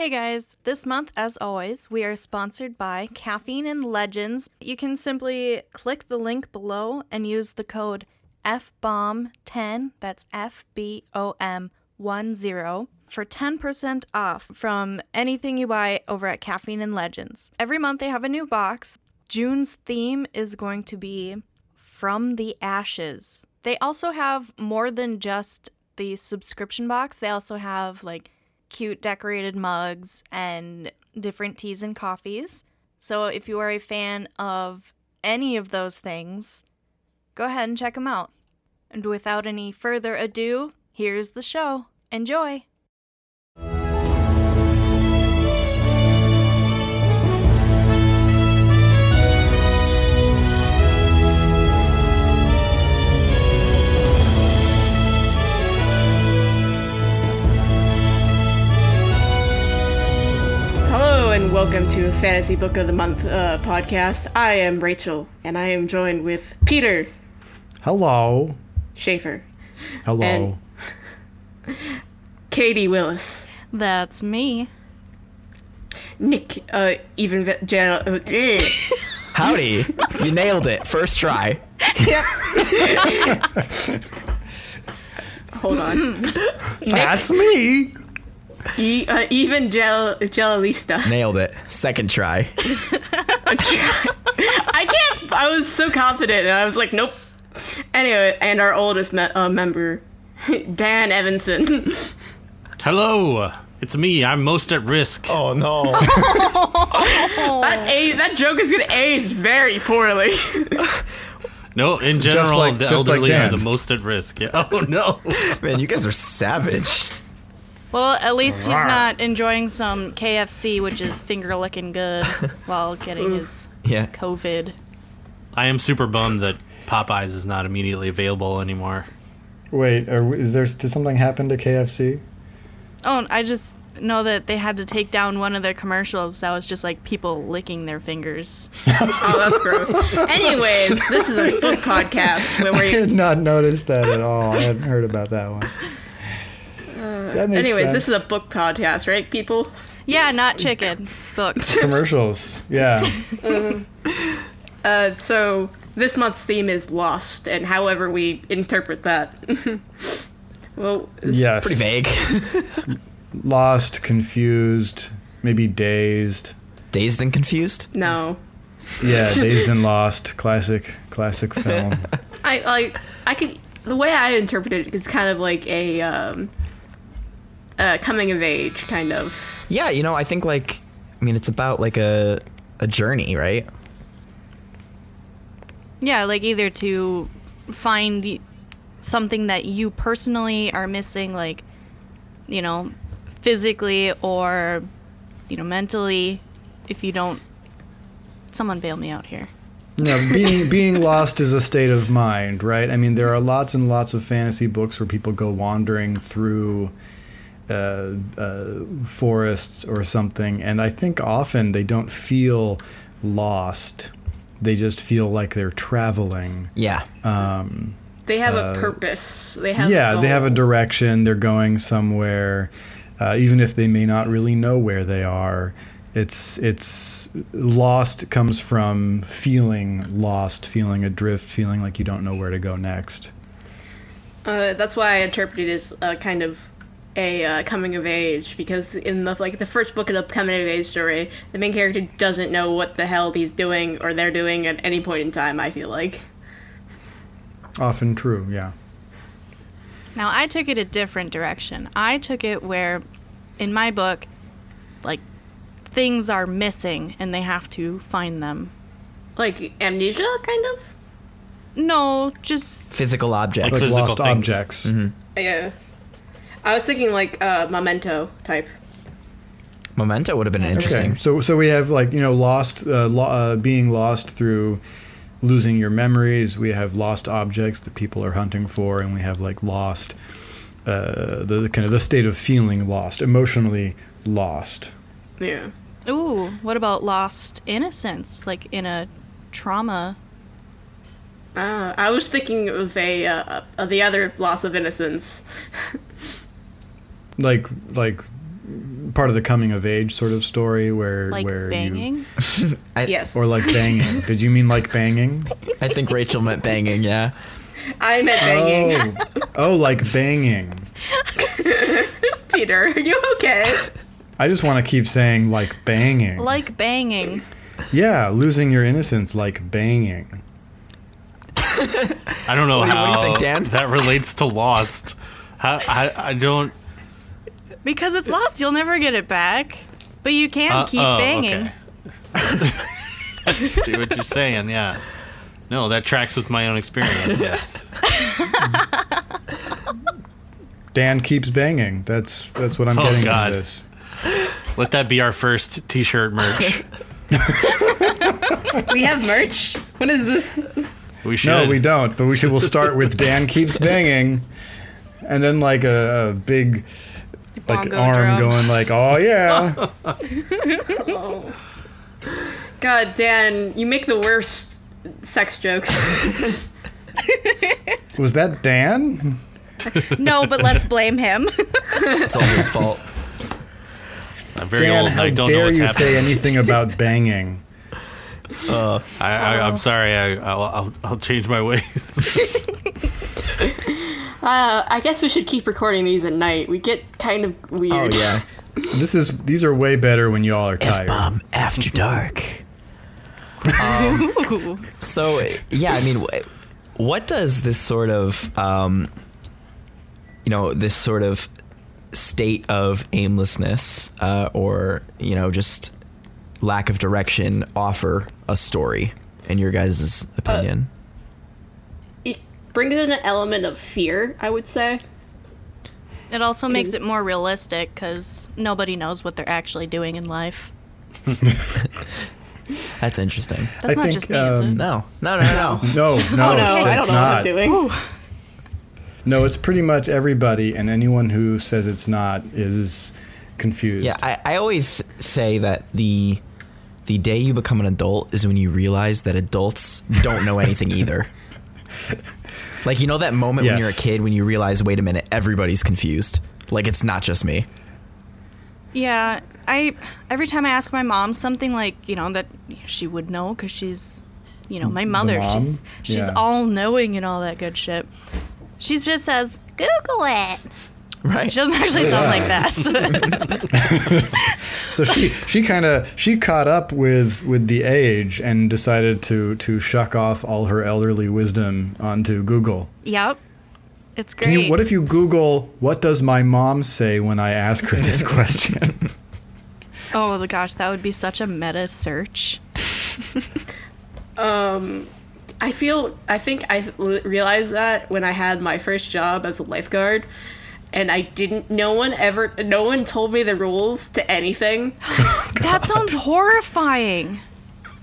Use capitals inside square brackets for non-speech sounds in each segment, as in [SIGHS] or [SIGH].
Hey guys, this month, as always, we are sponsored by Caffeine and Legends. You can simply click the link below and use the code FBOM10, that's F B O M 10, for 10% off from anything you buy over at Caffeine and Legends. Every month they have a new box. June's theme is going to be From the Ashes. They also have more than just the subscription box, they also have like cute decorated mugs and different teas and coffees. So if you are a fan of any of those things, go ahead and check them out. And without any further ado, here's the show. Enjoy! And welcome to Fantasy Book of the Month uh, podcast. I am Rachel and I am joined with Peter Hello. Schaefer, Hello. And- Katie Willis, That's me. Nick, uh, even ve- Jan- uh, eh. [LAUGHS] Howdy. you nailed it. First try. [LAUGHS] hold on, [LAUGHS] That's me. E- uh, even Gel Gelalista. Nailed it. Second try. [LAUGHS] I can't. I was so confident and I was like, nope. Anyway, and our oldest me- uh, member, [LAUGHS] Dan Evanson. Hello, it's me. I'm most at risk. Oh no. [LAUGHS] that, a- that joke is gonna age very poorly. No, in general, just like- the just like elderly are the most at risk. Yeah. Oh no. Man, you guys are savage. Well, at least he's not enjoying some KFC, which is finger licking good, [LAUGHS] while getting his Yeah. COVID. I am super bummed that Popeyes is not immediately available anymore. Wait, are, we- is there did something happen to KFC? Oh, I just know that they had to take down one of their commercials that was just like people licking their fingers. [LAUGHS] oh, that's gross. Anyways, this is a book podcast [LAUGHS] where I we had not noticed that at all. I hadn't heard about that one. That makes Anyways, this is a book podcast, right, people? Yeah, not chicken. Books. commercials. Yeah. [LAUGHS] Uh, so this month's theme is lost, and however we interpret that. [LAUGHS] well, it's- Yes. Pretty vague. [LAUGHS] Lost, confused, maybe dazed. Dazed and confused? no, Yeah, dazed and lost. Classic, classic film. I like I could the way I interpret it is kind of like a um, uh, coming of age kind of. Yeah, you know, I think like I mean it's about like a a journey, right? Yeah, like either to find something that you personally are missing, like, you know, physically or, you know, mentally, if you don't. Someone bail me out here. No, being being lost is a state of mind, right? I mean, there are lots and lots of fantasy books where people go wandering through uh, uh, forests or something, and I think often they don't feel lost. They just feel like they're traveling. Yeah. Um, They have a purpose. They have yeah, they have a direction. They're going somewhere, uh, even if they may not really know where they are. It's it's lost comes from feeling lost, feeling adrift, feeling like you don't know where to go next. Uh, that's why I interpreted it as a kind of a uh, coming of age because in the like the first book of the coming of age story, the main character doesn't know what the hell he's doing or they're doing at any point in time. I feel like. Often true, yeah. Now, I took it a different direction. I took it where, in my book, like, things are missing and they have to find them. Like amnesia, kind of. No, just. Physical objects. Like Physical lost things. objects. Yeah. I was thinking like uh, memento type. Memento would have been interesting. Okay, so so we have like you know lost, uh, lo- uh, being lost through losing your memories. We have lost objects that people are hunting for, and we have like lost, uh, the, the kind of the state of feeling lost, emotionally lost. Yeah. Ooh, what about lost innocence? Like in a trauma. Uh, I was thinking of a uh, of the other loss of innocence. [LAUGHS] Like like part of the coming of age sort of story where Like where banging. [LAUGHS] I, Yes. or like banging. [LAUGHS] Did you mean like banging? I think Rachel meant banging. Yeah. I meant banging. Oh, oh, like banging. [LAUGHS] Peter, are you okay? I just want to keep saying like banging. Like banging. yeah, losing your innocence like banging. I don't know What how what do you think, Dan? that relates to Lost. How, I, I don't. Because it's lost, you'll never get it back. But you can uh, keep oh, banging. okay. [LAUGHS] See what you're saying? Yeah. No, that tracks with my own experience. [LAUGHS] Yes. Dan keeps banging. That's that's what I'm Oh, getting God. from this. Let that be our first T-shirt merch. [LAUGHS] We have merch. What is this? We should. No, we don't. But we should. We'll start with Dan keeps banging, and then like a, a big like Bongo arm drum. going like, oh yeah. [LAUGHS] God, Dan, you make the worst sex jokes. [LAUGHS] Was that Dan? No, but let's blame him. [LAUGHS] It's all his fault. I'm very Dan, old. how I don't know dare what's you happening. say anything about banging? Uh, I, I, I'm sorry. I, I'll, I'll, I'll change my ways. Uh, I guess we should keep recording these at night. We get kind of weird. Oh weird. yeah. This is these are way better when you all are tired. F-bomb after [LAUGHS] dark. Um, so yeah, I mean, wh- what does this sort of, um, you know, this sort of state of aimlessness uh, or you know just lack of direction offer a story, in your guys' opinion? It brings in an element of fear, I would say. It also makes it more realistic because nobody knows what they're actually doing in life. [LAUGHS] That's interesting. That's I not think, just me, is um, it? No, no, no, no. [LAUGHS] No, no, oh no, it's, I don't know what I'm not. doing. No, it's pretty much everybody, and anyone who says it's not is confused. Yeah, I, I always say that the the day you become an adult is when you realize that adults don't know anything either. [LAUGHS] Like you know that moment when you're a kid when you realize, wait a minute, everybody's confused. Like it's not just me. Yeah, I every time I ask my mom something like you know that she would know because she's you know my mother. She's she's Yeah. all knowing and all that good shit. She just says Google it. Right. She doesn't actually sound like that. [LAUGHS] So she she kind of she caught up with with the age and decided to to shuck off all her elderly wisdom onto Google. yep, it's great. Can you? What if you Google what does my mom say when I ask her this [LAUGHS] question? oh the gosh, that would be such a meta search. Um I feel I think I realized that when I had my first job as a lifeguard and I didn't no one ever no one told me the rules to anything. [GASPS] That sounds horrifying.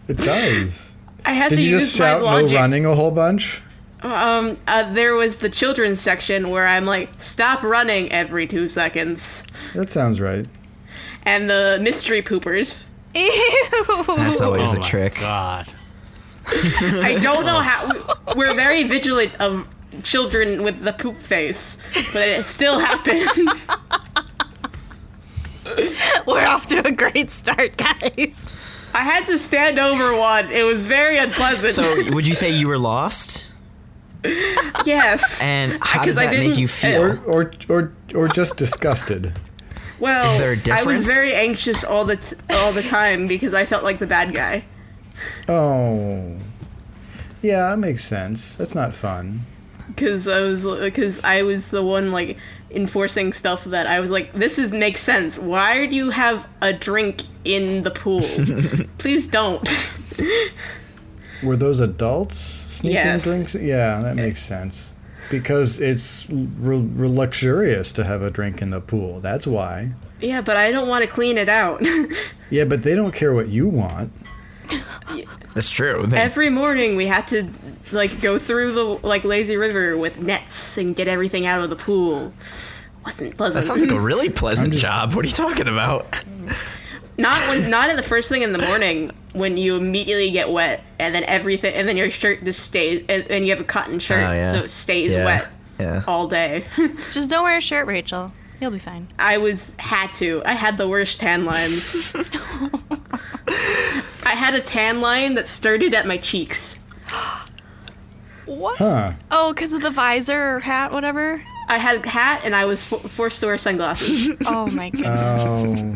it does. I had Did to you use just my shout no logic. running a whole bunch? Um uh, there was the children's section where I'm like stop running every 2 seconds. That sounds right. And the mystery poopers. Ew. That's always oh a my trick. God. I don't know how we're very vigilant of children with the poop face, but it still [LAUGHS] happens. We're off to a great start, guys. I had to stand over one. It was very unpleasant. So would you say you were lost? yes. And how did 'Cause I that make you feel? Or or or or just disgusted. Well, Is there a I was very anxious all the t- all the time because I felt like the bad guy. Oh. Yeah, that makes sense. That's not fun. Because I was because I was the one like enforcing stuff that I was like, this is makes sense. Why do you have a drink in the pool? [LAUGHS] Please don't. Were those adults sneaking Yes. drinks? Yeah, that makes sense. Because it's re- re- luxurious to have a drink in the pool. That's why. yeah, but I don't want to clean it out. [LAUGHS] Yeah, but they don't care what you want. That's true. They- Every morning we had to like go through the like lazy river with nets and get everything out of the pool. Wasn't pleasant. that sounds like a really [LAUGHS] pleasant just- job. What are you talking about? Not when not at the first thing in the morning when you immediately get wet and then everything and then your shirt just stays and, and you have a cotton shirt Oh, yeah. so it stays Yeah. wet Yeah. all day. [LAUGHS] Just don't wear a shirt, Rachel. You'll be fine. I was had to. I had the worst tan lines. [LAUGHS] I had a tan line that started at my cheeks. What? Huh. Oh, because of the visor or hat, whatever. I had a hat and I was fo- forced to wear sunglasses. [LAUGHS] Oh my goodness. Oh.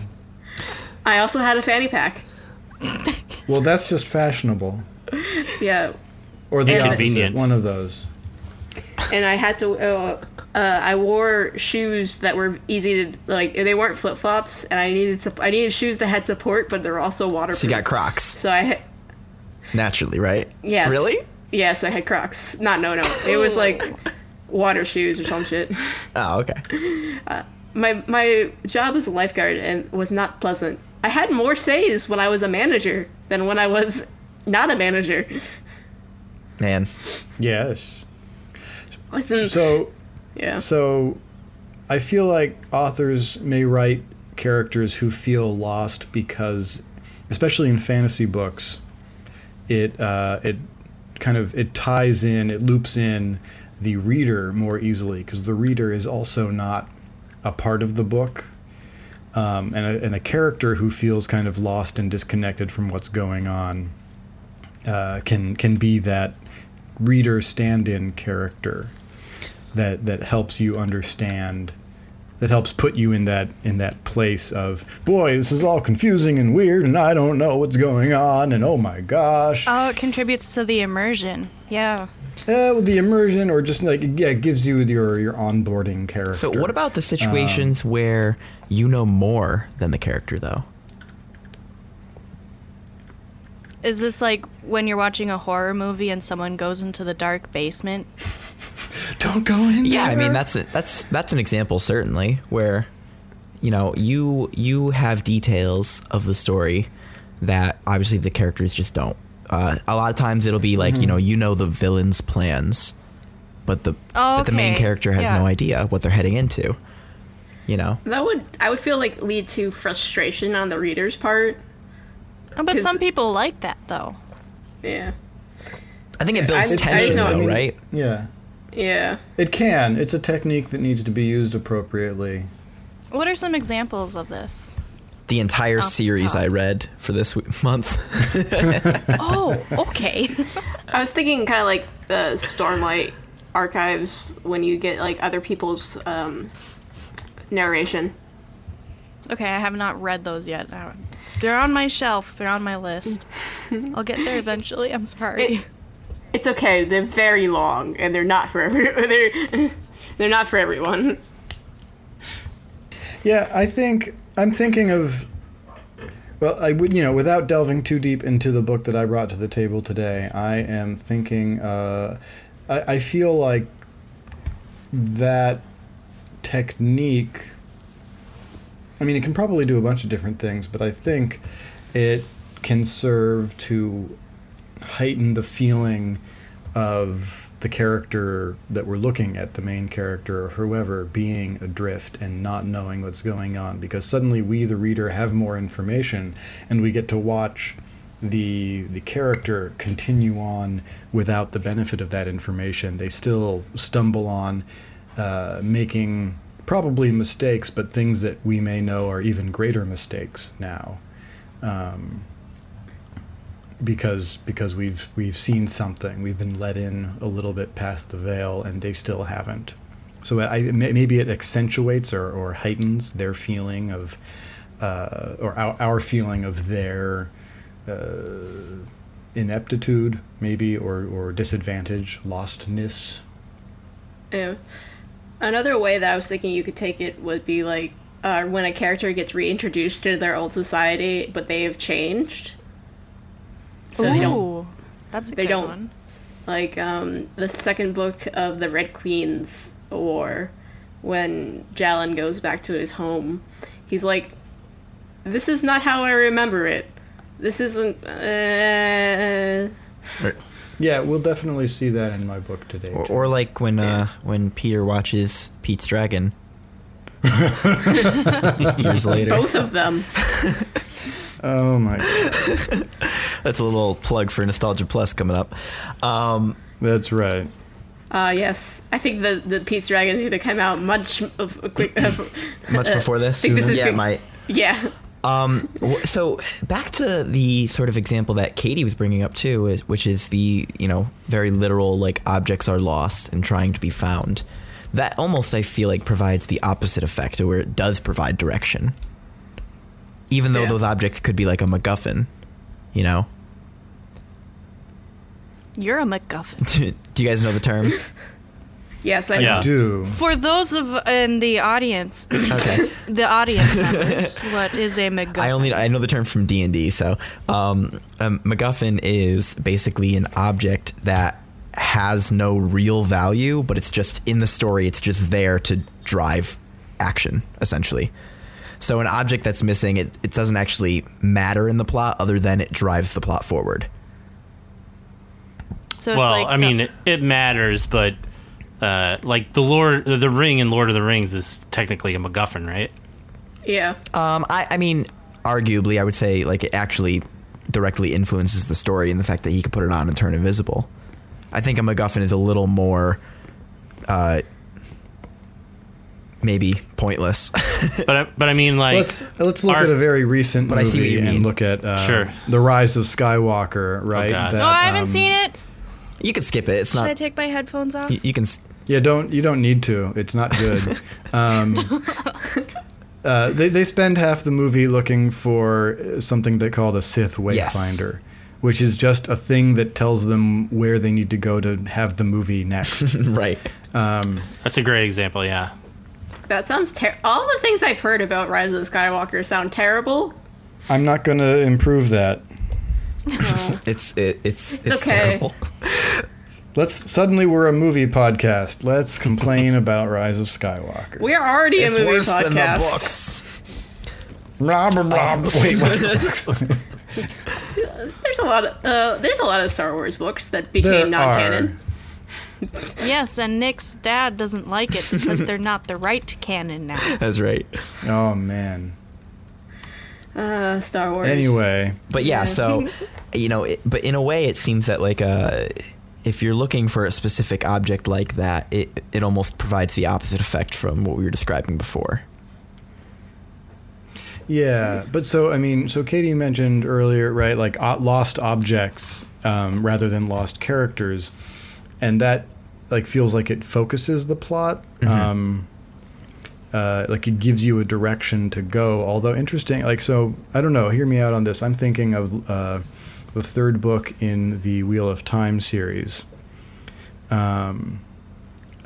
I also had a fanny pack. Well, that's just fashionable. Yeah, Or the And- opposite. Convenient. One of those. and I had to. Uh, uh, I wore shoes that were easy to like. They weren't flip flops, and I needed. Sup- I needed shoes that had support, but they're also waterproof. So you got Crocs So I had. naturally, right? Yes. Really? Yes, I had Crocs. Not no no. It was like [LAUGHS] water shoes or some shit. Oh, okay. My my job as a lifeguard and was not pleasant. I had more saves when I was a manager than when I was not a manager. Man, Yes. Wasn't So yeah. So I feel like authors may write characters who feel lost because, especially in fantasy books, it uh, it kind of it ties in, it loops in the reader more easily because the reader is also not a part of the book. Um, and, a, and a character who feels kind of lost and disconnected from what's going on uh, can can be that reader stand-in character that that helps you understand that helps put you in that in that place of boy this is all confusing and weird and I don't know what's going on and oh my gosh Oh, it contributes to the immersion. Yeah. uh, with the immersion or just like yeah it gives you your your onboarding character so what about the situations where you know more than the character, though? Is this like when you're watching a horror movie and someone goes into the dark basement? [LAUGHS] don't go in there. Yeah, I mean that's a, that's that's an example certainly where you know you you have details of the story that obviously the characters just don't. Uh, a lot of times it'll be like you know you know the villain's plans, but the Oh, but the main character has Yeah. no idea what they're heading into. You know, That would I would feel like lead to frustration on the reader's part. Oh, but 'Cause- some people like that though. Yeah. I think it builds I- I tension know, I though, mean- right? yeah Yeah. it can it's a technique that needs to be used appropriately What are some examples of this? The entire Off series top. I read for this w- month. [LAUGHS] [LAUGHS] Oh, okay. I was thinking kind of like the Stormlight archives when you get like other people's um, narration. okay, I have not read those yet. They're on my shelf. They're on my list. [LAUGHS] I'll get there eventually. I'm sorry. It- It's okay. They're very long and they're not for every [LAUGHS] they're they're not for everyone. Yeah, I think I'm thinking of. Well, I would, you know, without delving too deep into the book that I brought to the table today, I am thinking. Uh, I, I feel like that technique. I mean, it can probably do a bunch of different things, but I think it can serve to heighten the feeling of the character that we're looking at, the main character or whoever, being adrift and not knowing what's going on. Because suddenly we, the reader, have more information and we get to watch the the character continue on without the benefit of that information. They still stumble on uh, making probably mistakes, but things that we may know are even greater mistakes now. Um, because because we've we've seen something, we've been let in a little bit past the veil, and they still haven't. So I, maybe it accentuates or, or heightens their feeling of, uh, or our, our feeling of their uh, ineptitude, maybe, or, or disadvantage, lostness. Yeah. Another way that I was thinking you could take it would be like uh, when a character gets reintroduced to their old society, but they have changed. So they don't that's a they good don't- one. like um, the second book of the Red Queen's War, when Jalan goes back to his home, he's like, "This is not how I remember it. This isn't." Uh... Yeah, we'll definitely see that in my book today. Or, or like when uh, when Peter watches Pete's Dragon. [LAUGHS] Years later. Both of them. [LAUGHS] oh my god, [LAUGHS] That's a little plug for Nostalgia Plus coming up. Um, that's right. Uh, yes, I think the the Pete's Dragon is going to come out much of a quick. Uh, Much before this. I think this is yeah, good. my yeah, Um, so back to the sort of example that Katie was bringing up too, is, which is the you know very literal like objects are lost and trying to be found. That almost I feel like provides the opposite effect, where it does provide direction, even though Yeah. those objects could be like a MacGuffin, you know. You're a MacGuffin. [LAUGHS] Do you guys know the term? [LAUGHS] yes, I Yeah. Do For those of in the audience, [COUGHS] Okay. [COUGHS] the audience members, [LAUGHS] what is a MacGuffin? I only I know the term from D and D. So, um, um, MacGuffin is basically an object that has no real value, but it's just in the story. It's just there to drive action, essentially. So, an object that's missing, it, it doesn't actually matter in the plot, other than it drives the plot forward. so it's well, like I the- mean, it, it matters, but uh, like the Lord, the Ring in Lord of the Rings is technically a MacGuffin, right? yeah. Um, I, I mean, arguably, I would say like it actually directly influences the story in the fact that he could put it on and turn invisible. I think a MacGuffin is a little more, uh, maybe pointless. [LAUGHS] But I, but I mean, like, let's let's look Art- at a very recent But I see what movie you mean. and look at uh, Sure. the Rise of Skywalker, right? God. oh, I haven't um, seen it. you can skip it. It's Should not. I take my headphones off? you, you can. S- Yeah, don't you don't need to. It's not good. [LAUGHS] um, [LAUGHS] uh, they they spend half the movie looking for something they call the Sith Yes. Wayfinder, which is just a thing that tells them where they need to go to have the movie next. [LAUGHS] right. that's a great example. Yeah. That sounds ter- All the things I've heard about Rise of the Skywalker sound terrible. I'm not going to improve that. It's it, it's it's, okay. terrible. Let's suddenly we're a movie podcast. Let's complain [LAUGHS] about Rise of Skywalker. We're already It's a movie worse podcast. than the books. Blah, blah, blah. Wait, what? [LAUGHS] [LAUGHS] There's a lot of uh, there's a lot of Star Wars books that became non-canon. Yes, and Nick's dad doesn't like it because they're not the right canon now. That's right. Oh man. Uh, Star Wars. Anyway, But yeah, so you know, it, but in a way, it seems that like uh, if you're looking for a specific object like that, it it almost provides the opposite effect from what we were describing before. Yeah, but so I mean, so Katie mentioned earlier, right? Like lost objects um, rather than lost characters, and that like feels like it focuses the plot. Um, uh, like it gives you a direction to go. Although interesting, like so, I don't know. Hear me out on this. I'm thinking of uh, the third book in the Wheel of Time series. Um,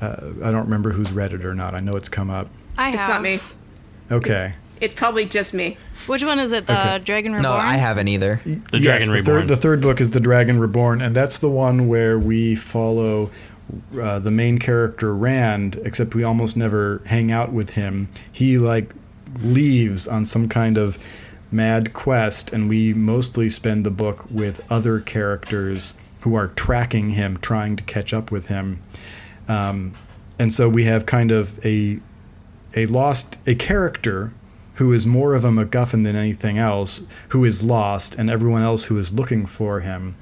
uh, I don't remember who's read it or not. I know it's come up. I have. It's not me. Okay. It's probably just me. Which one is it? The Okay. Dragon Reborn? No, I haven't either. The Dragon the Reborn. Third, the third book is The Dragon Reborn, and that's the one where we follow uh, the main character Rand, except we almost never hang out with him. He like leaves on some kind of mad quest, and we mostly spend the book with other characters who are tracking him, trying to catch up with him. Um, and so we have kind of a a lost a character who is more of a MacGuffin than anything else, who is lost, and everyone else who is looking for him.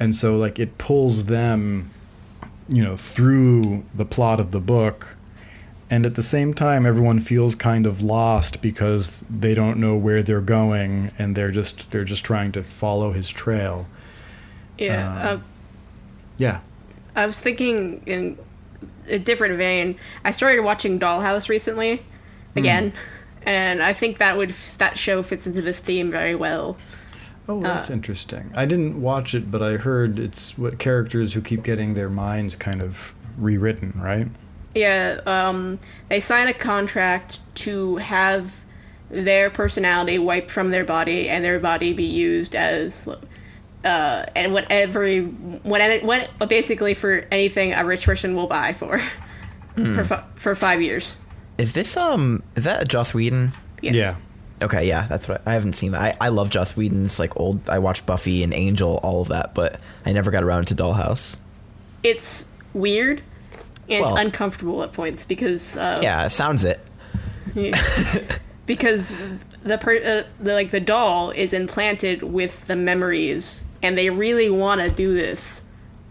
And so, like, it pulls them, you know, through the plot of the book. And at the same time, everyone feels kind of lost because they don't know where they're going, and they're just they're just trying to follow his trail. Yeah. Um, uh, Yeah. I was thinking in a different vein. I started watching Dollhouse recently, again, and I think that would that show fits into this theme very well. Oh, that's interesting. I didn't watch it, but I heard it's what characters who keep getting their minds kind of rewritten, right? Yeah, um, they sign a contract to have their personality wiped from their body and their body be used as, uh, and whatever, what, what, basically for anything a rich person will buy for, for, fi- for five years. Is this um is that a Joss Whedon? Yes. Yeah. Okay, yeah, that's what I, I haven't seen that. I, I love Joss Whedon's like old. I watched Buffy and Angel, all of that, but I never got around to Dollhouse. It's weird and Well- uncomfortable at points because, uh, Yeah, it sounds it. [LAUGHS] because the, per, uh, the like the doll is implanted with the memories and they really want to do this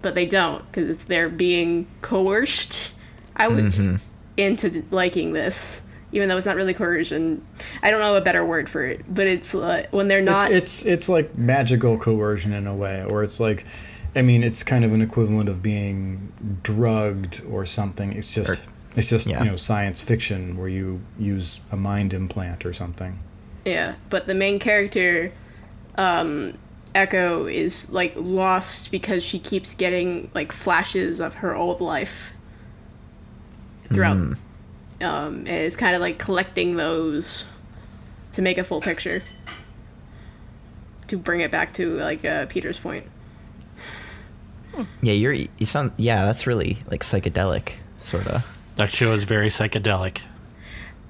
but they don't because they're being coerced. I would into liking this, even though it's not really coercion. I don't know a better word for it, but it's uh, when they're not. It's, it's it's like magical coercion in a way, or it's like, I mean, it's kind of an equivalent of being drugged or something. It's just Or- it's just yeah. you know science fiction where you use a mind implant or something. Yeah, but the main character, um, Echo, is like lost because she keeps getting like flashes of her old life throughout. Um, and it's kind of like collecting those to make a full picture. To bring it back to like uh, Peter's point. Yeah, you're you sound yeah, that's really like psychedelic sort of. That show is very psychedelic.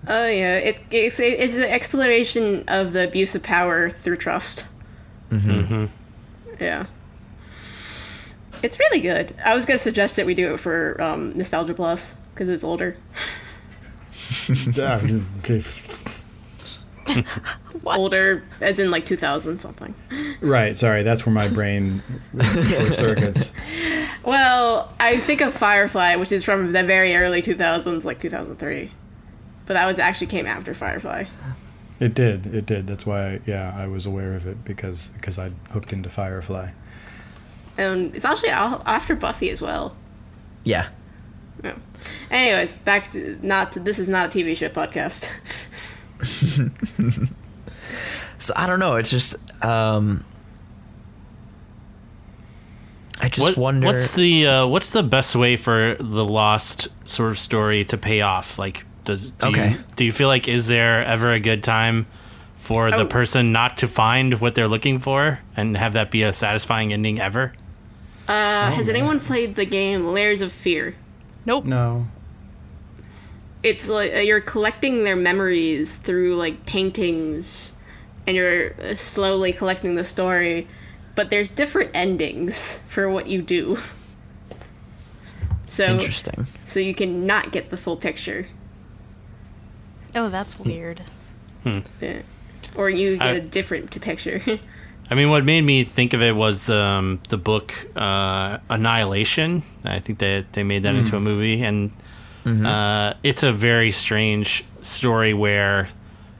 Oh yeah, it, it's it's an exploration of the abuse of power through trust. Mm-hmm. Yeah. It's really good. I was gonna suggest that we do it for um, Nostalgia Plus because it's older. [LAUGHS] Okay. [LAUGHS] Older, as in like 2000 something. Right. Sorry, that's where my brain [LAUGHS] short circuits. Well, I think of Firefly, which is from the very early 2000s, like 2003. But that was actually came after Firefly. It did. It did. That's why. Yeah, I was aware of it because because I hooked into Firefly. And it's actually after Buffy as well. Yeah. Yeah. Anyways, back to not to, this is not a TV show podcast. [LAUGHS] So I don't know, it's just um I just What, wonder what's the uh, what's the best way for the lost sort of story to pay off? Like, does do Okay. you, do you feel like is there ever a good time for the Oh. person not to find what they're looking for and have that be a satisfying ending ever? Uh, has anyone played the game Layers of Fear? Nope. No. It's like uh, you're collecting their memories through like paintings and you're uh, slowly collecting the story but there's different endings for what you do so interesting. so you can not get the full picture Oh, that's weird. Yeah. or you get I- a different picture [LAUGHS] I mean, what made me think of it was um, the book uh, Annihilation. I think that they made that into a movie, and uh, it's a very strange story where,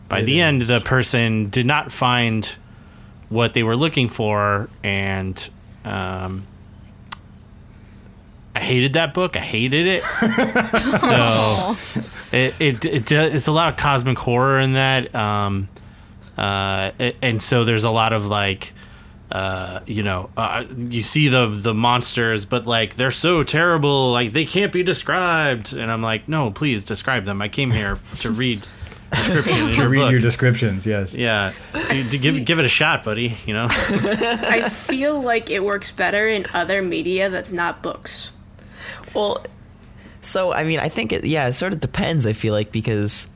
by It the is. end, the person did not find what they were looking for, and um, I hated that book. I hated it. [LAUGHS] so it, it, it it's a lot of cosmic horror in that. Um, uh, and so there's a lot of like uh, you know uh, you see the the monsters but like they're so terrible like they can't be described. And i'm like no please describe them. I came here [LAUGHS] to read description To your read book. your descriptions, yes. yeah. To, to give give it a shot buddy you know? [LAUGHS] I feel like it works better in other media that's not books. Well, so I mean, I think it yeah, it sort of depends, I feel like because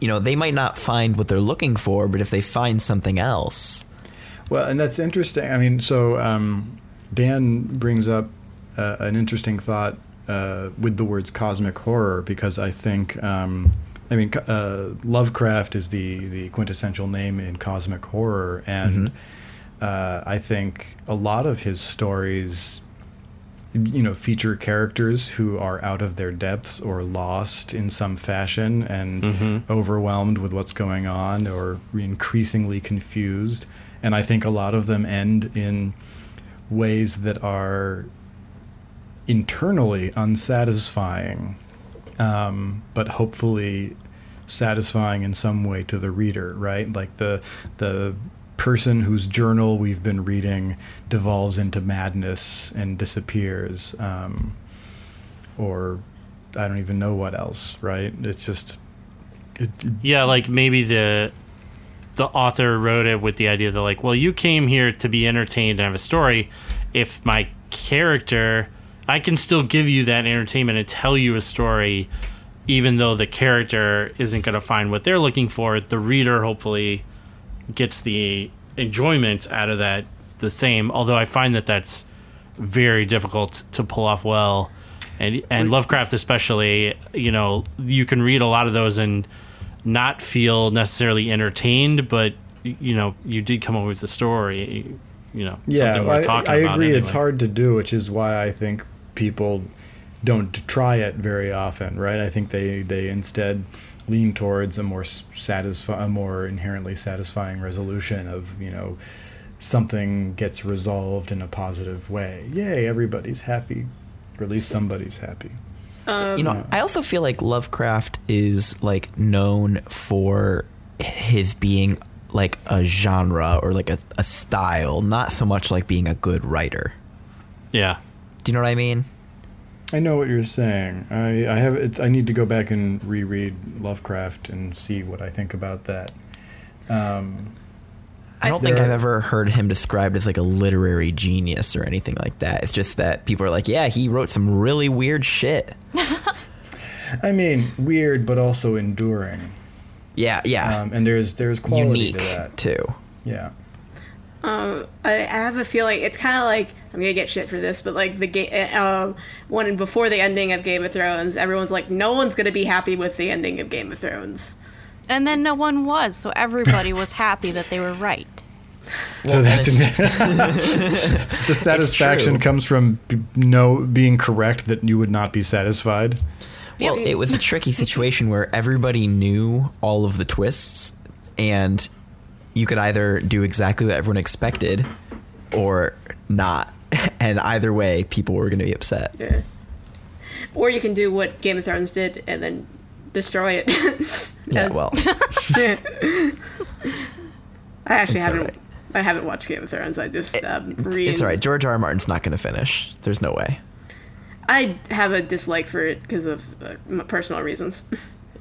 you know, they might not find what they're looking for, but if they find something else, Well, and that's interesting. I mean, so um, Dan brings up uh, an interesting thought uh, with the words cosmic horror because I think, um, I mean, uh, Lovecraft is the, the quintessential name in cosmic horror, and uh, I think a lot of his stories. You know, feature characters who are out of their depths or lost in some fashion and overwhelmed with what's going on or increasingly confused. And I think a lot of them end in ways that are internally unsatisfying, um, but hopefully satisfying in some way to the reader, right? Like the the person whose journal we've been reading devolves into madness and disappears, um, or I don't even know what else, right? It's just yeah like maybe the the author wrote it with the idea that like well you came here to be entertained and have a story. If my character i can still give you that entertainment and tell you a story even though the character isn't going to find what they're looking for. The reader hopefully gets the enjoyment out of that the same although i find that that's very difficult to pull off well. And and lovecraft especially you know you can read a lot of those and not feel necessarily entertained but you know you did come up with the story you know Yeah, something well, we're I, I agree. It's hard to do, which is why I think people don't try it very often, right? I think they they instead lean towards a more satisfy, a more inherently satisfying resolution of you know something gets resolved in a positive way. Yay, everybody's happy. Or at least somebody's happy. You know, I also feel like Lovecraft is like known for his being like a genre or like a, a style, not so much like being a good writer. Yeah. Do you know what I mean? I know what you're saying. I, I have it's, I need to go back and reread Lovecraft and see what I think about that. Um, I don't think I've ever heard him described as like a literary genius or anything like that. It's just that people are like, yeah, he wrote some really weird shit. [LAUGHS] I mean, weird, but also enduring. Yeah, yeah. Um, and there's there's quality Unique to that. too. Yeah. Um, I, I have a feeling it's kind of like I'm gonna get shit for this, but like the game, um, when before the ending of Game of Thrones, everyone's like, no one's gonna be happy with the ending of Game of Thrones. And then no one was, so everybody was happy that they were right. so that's and [LAUGHS] the satisfaction comes from b- no being correct that you would not be satisfied. Well, it was a tricky situation where everybody knew all of the twists, and you could either do exactly what everyone expected or not. [LAUGHS] And either way, people were going to be upset. Yeah. Or you can do what Game of Thrones did and then destroy it. [LAUGHS] Yeah, As- well, [LAUGHS] I actually It's haven't. alright. I haven't watched Game of Thrones. I just um, read. it's all right. George R. R. Martin's not going to finish. There's no way. I have a dislike for it because of uh, personal reasons.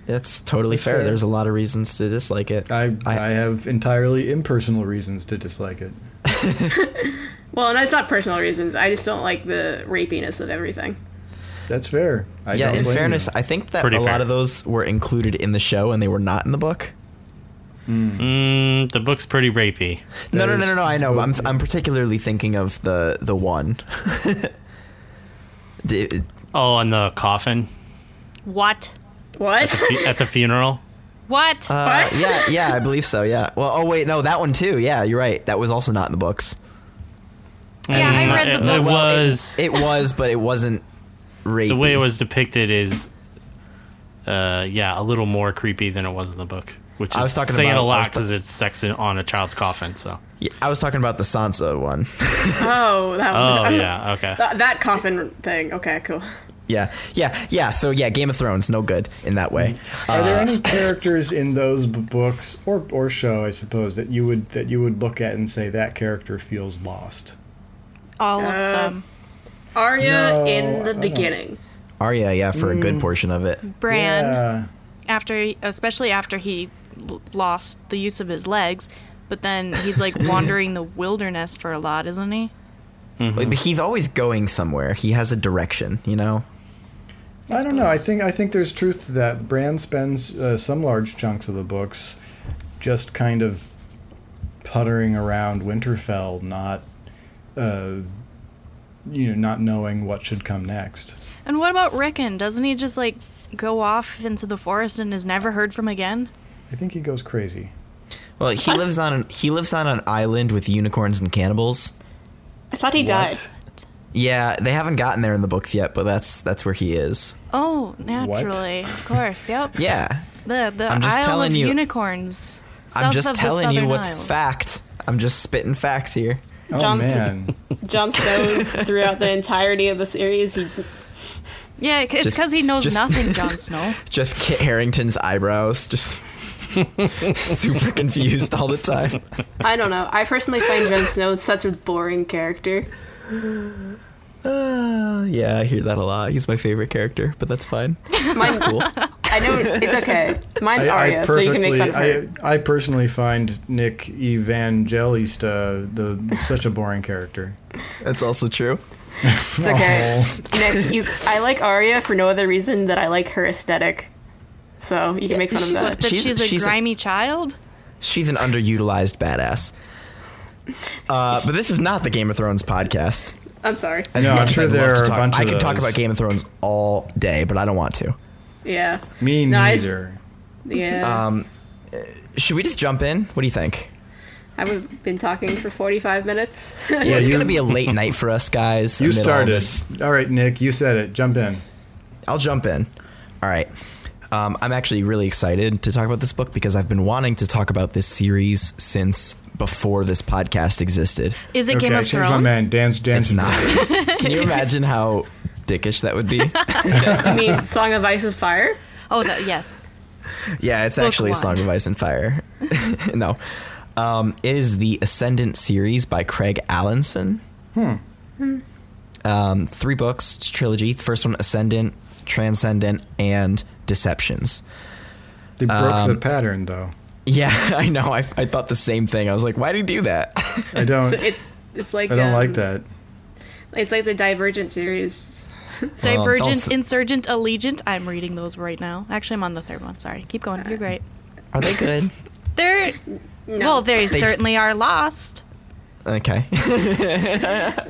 That's totally fair. fair. There's a lot of reasons to dislike it. I, I I- have entirely impersonal reasons to dislike it. [LAUGHS] Well, and it's not personal reasons. I just don't like the rapiness of everything. That's fair. I yeah, in fairness, you. I think that Pretty a fair. lot of those were included in the show and they were not in the book. Mm, the book's pretty rapey. No, no, no, no, no. I know. I'm. I'm particularly thinking of the the one. [LAUGHS] D- Oh, on the coffin What? What? fu- at the funeral. [LAUGHS] What? Uh, What? yeah, [LAUGHS] yeah, I believe so. Yeah. Well, oh wait, no, that one too. Yeah, you're right. That was also not in the books. Yeah, It's I not- read the it, books. It was It was, but it wasn't. Rapey. the way it was depicted is, uh, yeah, a little more creepy than it was in the book, which I is was talking saying about- a I was lot ta- because it's sex in- on a child's coffin. So. Yeah, I was talking about the Sansa one. [LAUGHS] oh, that Oh one. yeah. [LAUGHS] Okay. That, that coffin thing. Okay, cool. yeah, yeah, yeah. So yeah, Game of Thrones, no good in that way. Are Uh, there any characters in those b- books or or show, I suppose, that you would that you would look at and say that character feels lost? All of Uh, them. Arya No, in I the don't- beginning. Arya, yeah, for a Mm. good portion of it. Bran, Yeah. after, especially after he l- lost the use of his legs, but then he's like [LAUGHS] wandering the wilderness for a lot, isn't he? But he's always going somewhere. He has a direction, you know. I don't know. I think I think there's truth to that. Bran spends uh, some large chunks of the books just kind of puttering around Winterfell, not uh, you know, not knowing what should come next. And what about Rickon? Doesn't he just like go off into the forest and is never heard from again? I think he goes crazy. Well, he lives on an, he lives on an island with unicorns and cannibals. I thought he died. Yeah, they haven't gotten there in the books yet, but that's that's where he is. Oh, naturally, of course. Yep. [LAUGHS] Yeah, The the I'm just Isle telling of you- Unicorns. I'm just telling you what's Isles. fact. I'm just spitting facts here. Oh Jon- man. Jon Snow throughout the entirety of the series. He Yeah, it's because he knows just- nothing, Jon [LAUGHS] Snow. Just Kit Harington's eyebrows, just [LAUGHS] super confused all the time. I don't know. I personally find Jon Snow such a boring character. Uh, yeah, I hear that a lot. He's my favorite character, but that's fine. [LAUGHS] Mine's Cool. [LAUGHS] I know it's okay. Mine's I, I Arya, so you can make fun of her. I, I personally find Nick Evangelista the such a boring character. That's also true. It's okay. [LAUGHS] Nick, you, I like Arya for no other reason that I like her aesthetic. So you can make fun of She's, that. that She's- she's, a she's a- grimy child. She's an underutilized badass. Uh, but this is not the Game of Thrones podcast. I'm sorry. As No, much I'm as sure I'd there love to are a talk- bunch I of could talk about Game of Thrones all day, but I don't want to. Yeah. Me No, I- neither. Yeah. Um, should we just jump in? What do you think? I've been talking for 45 minutes. Yeah, [LAUGHS] it's gonna be a late night for us guys. You started. this. All right, Nick, you said it. Jump in. I'll jump in. All right. Um, I'm actually really excited to talk about this book because I've been wanting to talk about this series since before this podcast existed. Is it okay, Game of Thrones? my man. Dan's Dan's It's not. [LAUGHS] Can you imagine how dickish that would be? [LAUGHS] I mean, Song of Ice and Fire? Oh, that, yes. Yeah, it's Book actually a one. Song of Ice and Fire. [LAUGHS] no. Um, it is the Ascendant series by Craig Alanson. Um, three books, trilogy. The first one, Ascendant, Transcendent, and Deceptions. They broke Um, the pattern, though. Yeah, [LAUGHS] I know. I, I thought the same thing. I was like, why do you do that? I [LAUGHS] don't. So it's it's like I don't um, like that. It's like the Divergent series. [LAUGHS] Divergent, s- Insurgent, Allegiant. I'm reading those right now. Actually, I'm on the third one. Sorry. Keep going. You're great. Are they good? They're No. well, they, They- certainly are lost. Okay.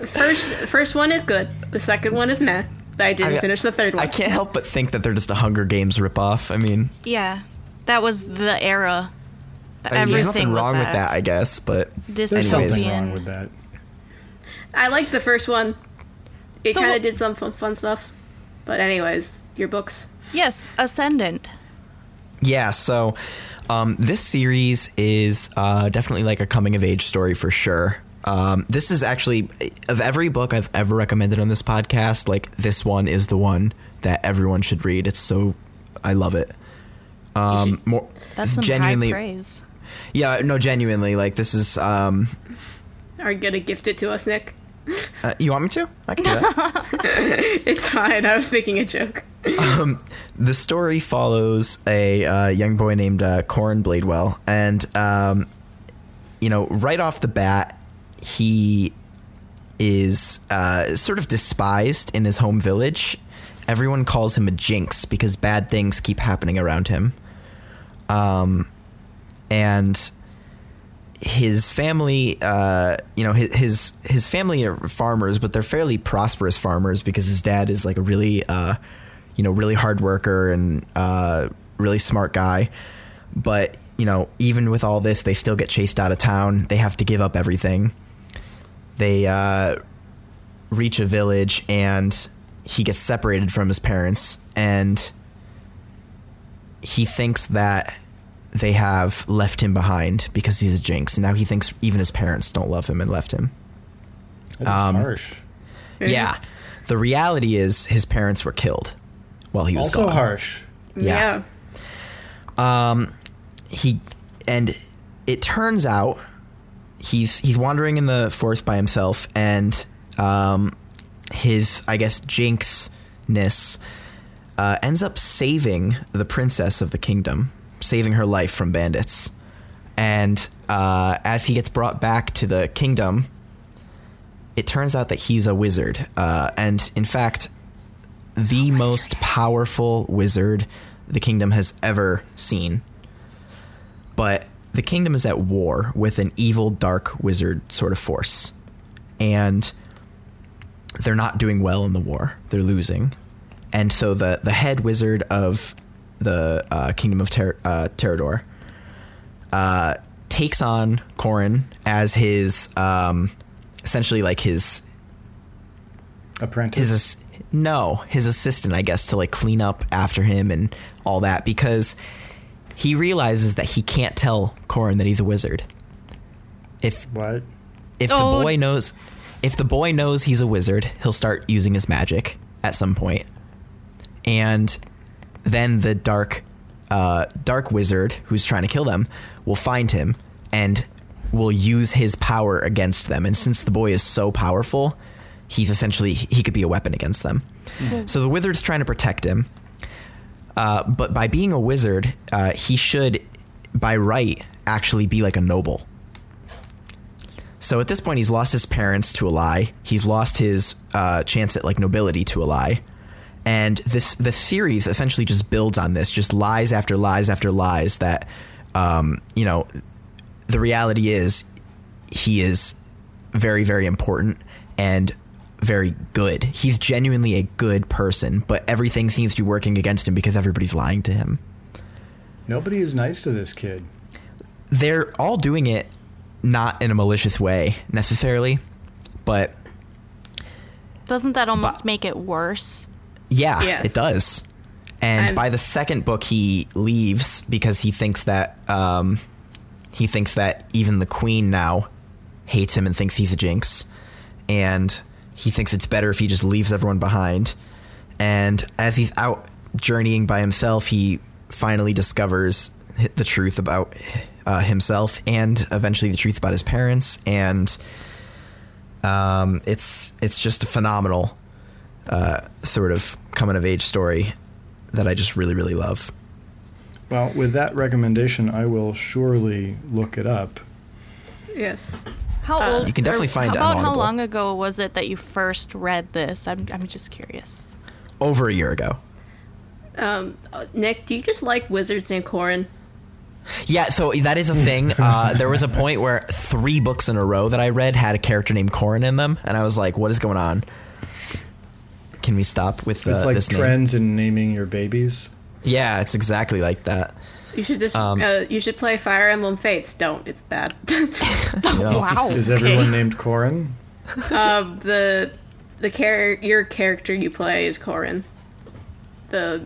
first first one is good. The second one is meh. I didn't I- finish the third one. I can't help but think that they're just a Hunger Games ripoff. I mean, Yeah, that was the era. I mean, Everything there's nothing was wrong that. with that, I guess, but There's Anyways. something wrong with that. I liked the first one. It So- kind of did some fun, fun stuff. But anyways, your books. Yes, Ascendant. Yeah, so um, this series is uh, definitely like a coming of age story for sure. Um, this is actually of every book I've ever recommended on this podcast. Like this one is the one that everyone should read. It's so I love it. Um, more That's some genuinely, high praise. Yeah, no, genuinely. Like this is. Um, Are you gonna gift it to us, Nick? uh, you want me to? I can do that. [LAUGHS] It's fine. I was making a joke. Um, the story follows a uh, young boy named uh, Corin Bladewell, and um, you know, right off the bat, he is uh, sort of despised in his home village. Everyone calls him a jinx because bad things keep happening around him. Um, and his family, uh, you know, his, his his family are farmers, but they're fairly prosperous farmers because his dad is like a really, uh, you know, really hard worker and uh, really smart guy. But you know, even with all this, they still get chased out of town. They have to give up everything. They uh, reach a village, and he gets separated from his parents, and he thinks that they have left him behind because he's a jinx. And now he thinks even his parents don't love him and left him. That's Um, harsh. Yeah. The reality is his parents were killed while he was Also gone. harsh. Yeah. Um, He and it turns out he's he's wandering in the forest by himself and um his I guess jinxness uh, ends up saving the princess of the kingdom, saving her life from bandits. And uh, as he gets brought back to the kingdom, it turns out that he's a wizard. Uh, and in fact, the most powerful wizard the kingdom has ever seen. But the kingdom is at war with an evil, dark wizard sort of force. And they're not doing well in the war, they're losing. And so the, the head wizard of the uh, kingdom of Ter- uh, Tarador uh, takes on Corin as his, um, essentially like his Apprentice. his ass- no his assistant i guess to like clean up after him and all that because he realizes that he can't tell Corin that he's a wizard if what? if Oh. the boy knows if the boy knows he's a wizard he'll start using his magic at some point and then the dark uh, dark wizard who's trying to kill them will find him and will use his power against them. And since the boy is so powerful he's essentially he could be a weapon against them. So the wizard's trying to protect him. Uh, but by being a wizard uh, he should by right actually be like a noble. So at this point, he's lost his parents to a lie. He's lost his uh, chance at like nobility to a lie, and this the series essentially just builds on this, just lies after lies after lies. That um, you know, the reality is he is very very important and very good. He's genuinely a good person, but everything seems to be working against him because everybody's lying to him. Nobody is nice to this kid. they're all doing it not in a malicious way necessarily, but Doesn't that almost But- make it worse? Yeah, Yes. it does. And I'm- by the second book, he leaves because he thinks that um, he thinks that even the queen now hates him and thinks he's a jinx, and he thinks it's better if he just leaves everyone behind. And as he's out journeying by himself, he finally discovers the truth about uh, himself and eventually the truth about his parents. And um, it's it's just a phenomenal uh, sort of coming of age story that I just really really love. Well, with that recommendation, I will surely look it up. Yes. How Uh, old? You can definitely or find it how on about how long ago was it that you first read this? I'm I'm just curious. Over a year ago. Um, uh, Nick, do you just like wizards named Corin? Yeah, so that is a thing. [LAUGHS] Uh, there was a point where three books in a row that I read had a character named Corin in them, and I was like, "What is going on? Can we stop with uh, it's like this name?" trends in naming your babies. Yeah, it's exactly like that. You should just Um, uh, you should play Fire Emblem Fates. Don't. It's bad. [LAUGHS] [LAUGHS] You know? Wow. Is okay. everyone named Corin? um, the the char- your character you play is Corin. The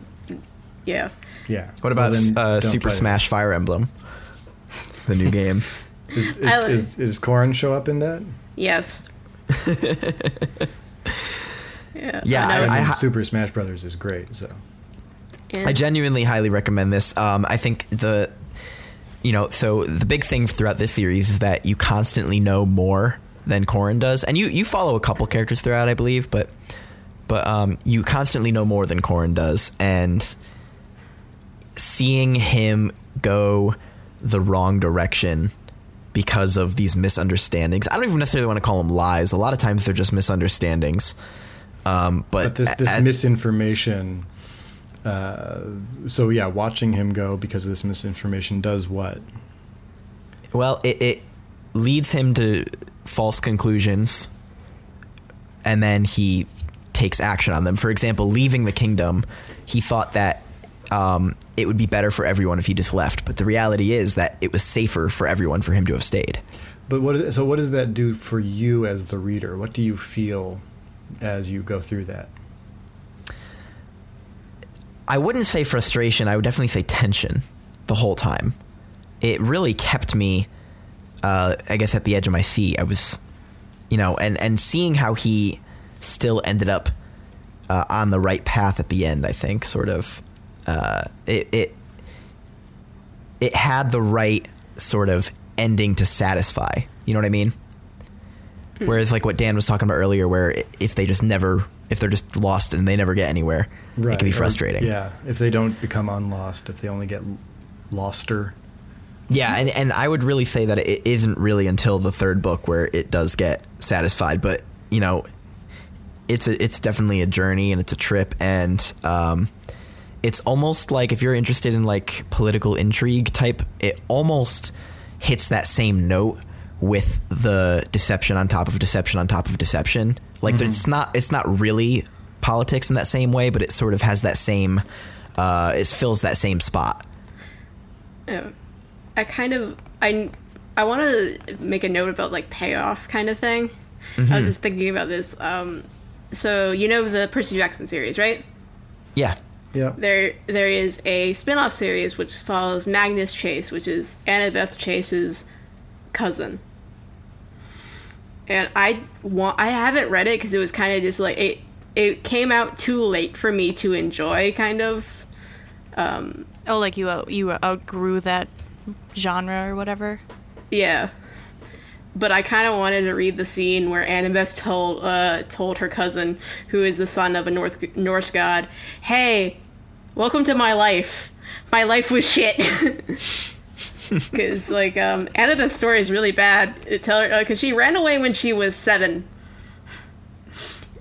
yeah. Yeah. What about Well, then uh, Super play it. Smash Fire Emblem, the new game? Is, is, is, is Corin show up in that? Yes. [LAUGHS] yeah. Yeah, no, I, I- mean, ha- Super Smash Brothers is great. So yeah. I genuinely highly recommend this. Um, I think the, you know, so the big thing throughout this series is that you constantly know more than Corin does, and you you follow a couple characters throughout, I believe, but but um, you constantly know more than Corin does, and seeing him go the wrong direction because of these misunderstandings. I don't even necessarily want to call them lies. A lot of times they're just misunderstandings. Um, but, but this this a- misinformation. Uh, so yeah, watching him go because of this misinformation does what? Well, it, it leads him to false conclusions, and then he takes action on them. For example, leaving the kingdom, he thought that um, it would be better for everyone if he just left. But the reality is that it was safer for everyone for him to have stayed. But what? is- So what does that do for you as the reader? What do you feel as you go through that? I wouldn't say frustration. I would definitely say tension the whole time. It really kept me, uh, I guess, at the edge of my seat. I was, you know, and and seeing how he still ended up uh, on the right path at the end. I think sort of uh, it it it had the right sort of ending to satisfy. You know what I mean? Whereas, like what Dan was talking about earlier, where if they just never, if they're just lost and they never get anywhere, it can be Or- frustrating. yeah, if they don't become unlost, if they only get loster. Yeah, and, and I would really say that it isn't really until the third book where it does get satisfied. But you know, it's a, it's definitely a journey and it's a trip, and um, it's almost like if you're interested in like political intrigue type, it almost hits that same note with the deception on top of deception on top of deception. Like it's not it's not really politics in that same way, but it sort of has that same uh, it fills that same spot. Yeah. I kind of I I want to make a note about like payoff kind of thing. I was just thinking about this. Um, so you know the Percy Jackson series, right? Yeah. Yeah. There there is a spin-off series which follows Magnus Chase, which is Annabeth Chase's cousin. And I want I haven't read it because it was kind of just like it it came out too late for me to enjoy kind of um Oh, like you out, you outgrew that genre or whatever. Yeah. But I kind of wanted to read the scene where Annabeth told uh, told her cousin, who is the son of a North Norse god, "Hey, welcome to my life. My life was shit." [LAUGHS] [LAUGHS] Because like um, Annabeth's story is really bad. It tell her because she ran away when she was seven,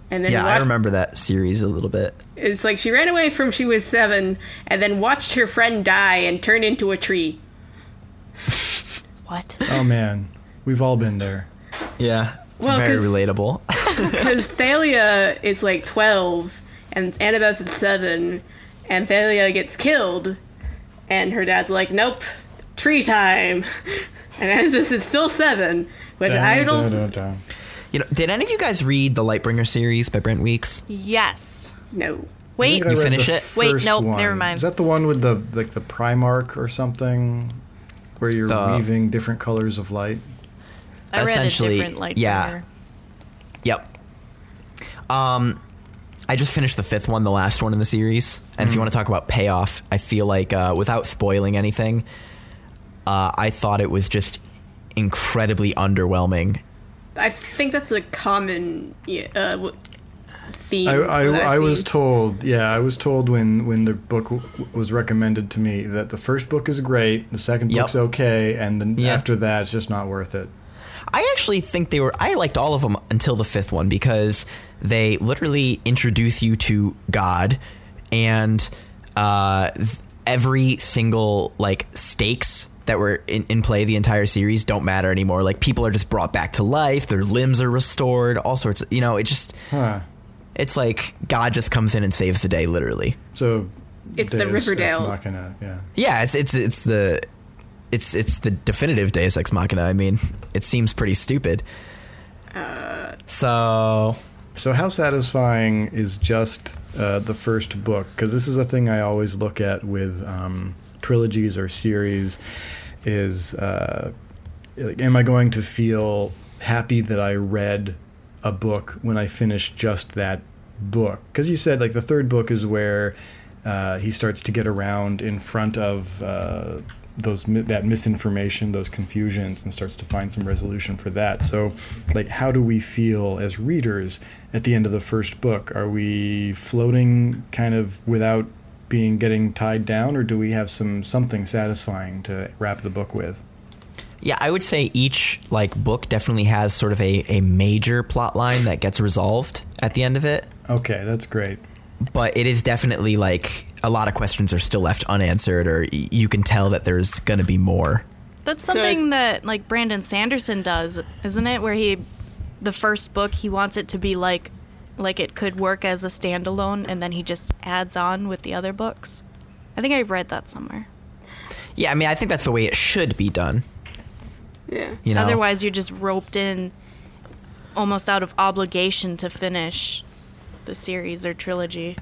and then Yeah, I remember that series a little bit. It's like she ran away from she was seven, and then watched her friend die and turn into a tree. What? Oh man, we've all been there. Yeah. It's Well, very 'cause- relatable. [LAUGHS] [LAUGHS] Because Thalia is like 12 and Annabeth is 7, and Thalia gets killed, and her dad's like, nope, tree time. and Annabeth is still seven, which I don't. Dun, dun, dun. You know, did any of you guys read the Lightbringer series by Brent Weeks? Yes. No. Wait. think You finish it? Wait, first nope, one. never mind. Is that the one with the like the Primarch or something, where you're The- weaving different colors of light? I read a essentially, different light yeah. bringer. Yep. Um, I just finished the fifth one, the last one in the series. And if you want to talk about payoff, I feel like uh, without spoiling anything, uh, I thought it was just incredibly underwhelming. I think that's a common yeah, uh, theme. I, I, I've was told, yeah, I was told when, when the book w- was recommended to me that the first book is great, the second Yep. book's okay, and then Yeah. after that, it's just not worth it. I actually think they were. I liked all of them until the fifth one because they literally introduce you to God, and uh, th- every single like stakes that were in, in play the entire series don't matter anymore. Like people are just brought back to life, their limbs are restored, all sorts. Of, you know, it just Huh. it's like God just comes in and saves the day, literally. So It's the Deus Ex Riverdale. Machina, yeah. Yeah, it's it's it's the it's it's the definitive Deus Ex Machina. I mean, it seems pretty stupid. so So how satisfying is just uh, the first book? Because this is a thing I always look at with um, trilogies or series. is uh, am I going to feel happy that I read a book when I finish just that book? Because you said like the third book is where uh, he starts to get around in front of. Uh, those that misinformation, those confusions, and starts to find some resolution for that. So, like, how do we feel as readers at the end of the first book? Are we floating kind of without being getting tied down, or do we have some something satisfying to wrap the book with? Yeah, I would say each like book definitely has sort of a, a major plot line that gets resolved at the end of it. Okay, that's great. But it is definitely like a lot of questions are still left unanswered or y- you can tell that there's gonna be more. That's something it's- that like Brandon Sanderson does, isn't it? Where he, the first book, he wants it to be like, like it could work as a standalone, and then he just adds on with the other books. I think I read that somewhere. Yeah, I mean I think that's the way it should be done. Yeah. You know? Otherwise, you're just roped in, almost out of obligation to finish the series or trilogy.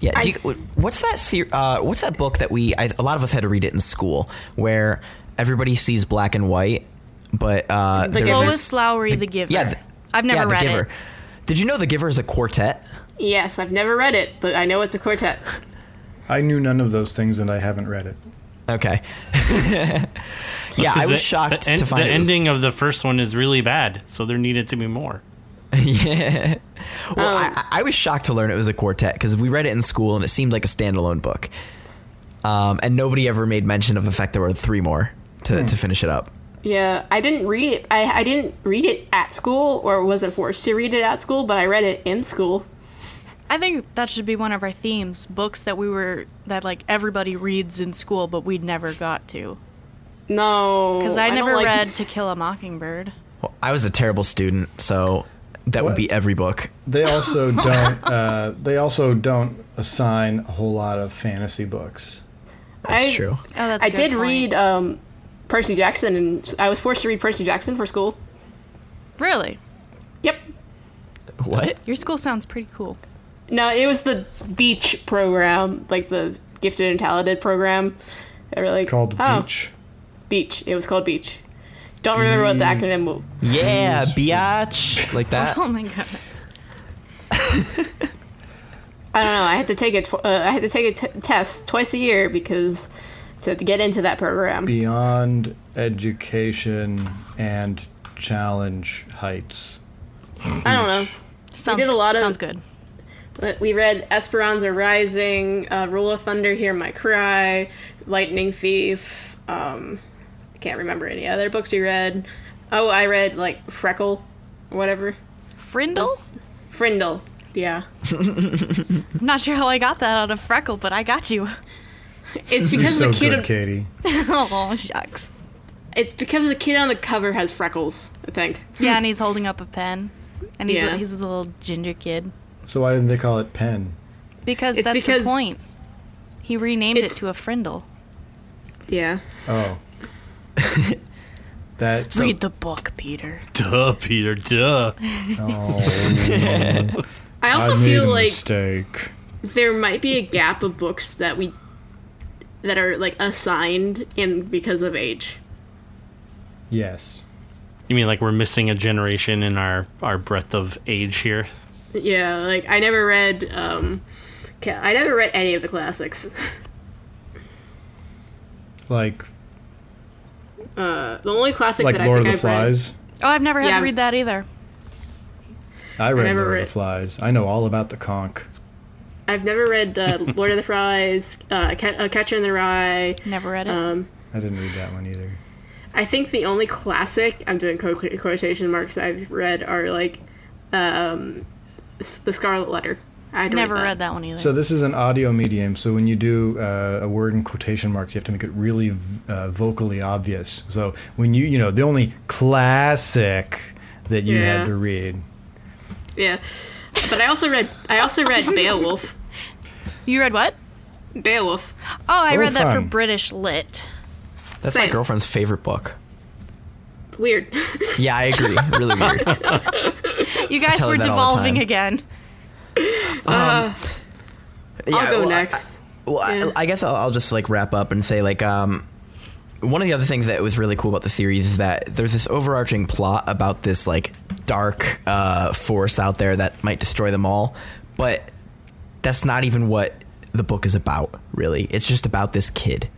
Yeah. Do you, what's that? ser- Uh, what's that book that we? I, a lot of us had to read it in school, where everybody sees black and white, but uh, The there- Giver. Lois Lowry, The Giver. Yeah, th- I've never yeah, The read Giver. it. Did you know The Giver is a quartet? Yes, I've never read it, but I know it's a quartet. I knew none of those things, and I haven't read it. Okay. [LAUGHS] yeah, I was the- shocked the, en- to find the it was- ending of the first one is really bad, so there needed to be more. [LAUGHS] yeah. Well, Um, I, I was shocked to learn it was a quartet because we read it in school and it seemed like a standalone book. Um, and nobody ever made mention of the fact there were three more to, to finish it up. Yeah, I didn't read it. I, I didn't read it at school or wasn't forced to read it at school, but I read it in school. I think that should be one of our themes: books that we were that like everybody reads in school, but we never got to. No, Because I, don't never like- read [LAUGHS] To Kill a Mockingbird. Well, I was a terrible student, so that would be every book. They also [LAUGHS] don't. Uh, they also don't assign a whole lot of fantasy books. That's I- true. Oh, that's. a I good did point. read um, Percy Jackson, and I was forced to read Percy Jackson for school. Really, Yep. What? your school sounds pretty cool. No, it was the Beach program, like the Gifted and Talented program. They were like Called oh, Beach. Beach. It was called Beach. Don't remember what the acronym was. Yeah, biatch. Like that. [LAUGHS] Oh my goodness. [LAUGHS] I don't know. I had to take it. Tw- uh, I had to take a t- test twice a year because to, to get into that program. Beyond education and challenge heights. I don't know. Sounds, did a lot of- sounds good. But we read Esperanza Rising, uh, Roll of Thunder, Hear My Cry, Lightning Thief. Um, I can't remember any other books you read. Oh, I read like Freckle, or whatever. Frindle? Frindle. Yeah. [LAUGHS] I'm not sure how I got that out of Freckle, but I got you. It's You're because so the kid. good, Katie. [LAUGHS] oh shucks. It's because the kid on the cover has freckles. I think. Yeah, and he's holding up a pen, and he's Yeah. a, he's a little ginger kid. So why didn't they call it Pen? Because It's that's because- the point. He renamed it to a Frindle. Yeah. Oh, [LAUGHS] That Read the book, Peter. Duh, Peter, duh. oh, [LAUGHS] I also I made feel a like mistake. there might be a gap of books that we that are like assigned in because of age. Yes. You mean like we're missing a generation in our, our breadth of age here? Yeah, like I never read um I never read any of the classics. [LAUGHS] Like Uh the only classic like that Lord I of think the I've read Oh, I've never had Yeah. to read that either. I read never Lord read- of the Flies. I know all about the conch. I've never read uh, [LAUGHS] Lord of the Flies, uh, Ca- uh, Catcher in the Rye. Never read it. Um, I didn't read that one either. I think the only classic I'm doing quotation marks I've read are like um, the Scarlet Letter. I had to never read read that one either. So this is an audio medium. So when you do uh, a word in quotation marks, you have to make it really uh, vocally obvious. So when you, you know, the only classic that you Yeah. had to read. Yeah, but I also read I also read [LAUGHS] Beowulf. you read what? Beowulf. Oh, I Oh, read that for. British lit. That's my girlfriend's favorite book. Weird. Yeah, I agree. Really weird. [LAUGHS] You guys were that all the devolving time. again. I'll go well, I- next. Well, Yeah. I, I guess I'll, I'll just like wrap up and say like um, one of the other things that was really cool about the series is that there's this overarching plot about this like dark uh, force out there that might destroy them all, but that's not even what the book is about. Really, it's just about this kid,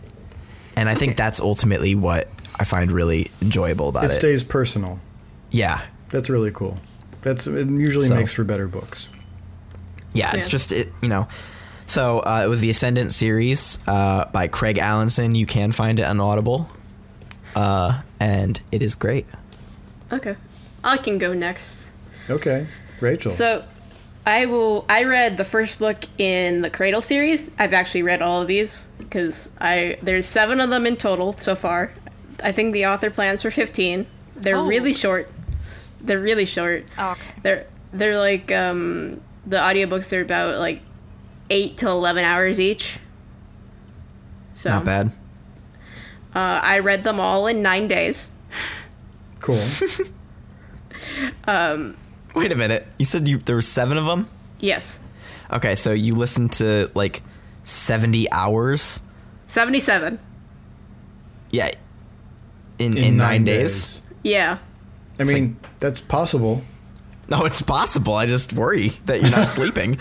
and I think that's ultimately what I find really enjoyable about It it. stays personal. yeah, That's really cool. That's it. Usually So- makes for better books. yeah, it's just it, you know. So uh, it was the Ascendant series uh, by Craig Alanson. You can find it on Audible, uh, and it is great. Okay, I can go next. Okay, Rachel. So, I will. I read the first book in the Cradle series. I've actually read all of these because I there's seven of them in total so far. I think the author plans for fifteen. They're Oh. really short. They're really short. Oh, okay. They're they're like um the audiobooks are about like eight to eleven hours each. So Not bad. Uh, I read them all in nine days. cool. [LAUGHS] Um, Wait a minute. You said you there were seven of them. Yes, Okay, so you listened to like seventy hours. seventy-seven. Yeah. In in, nine, days. Yeah. I mean, that's possible. No, it's possible. I just worry that you're not [LAUGHS] sleeping.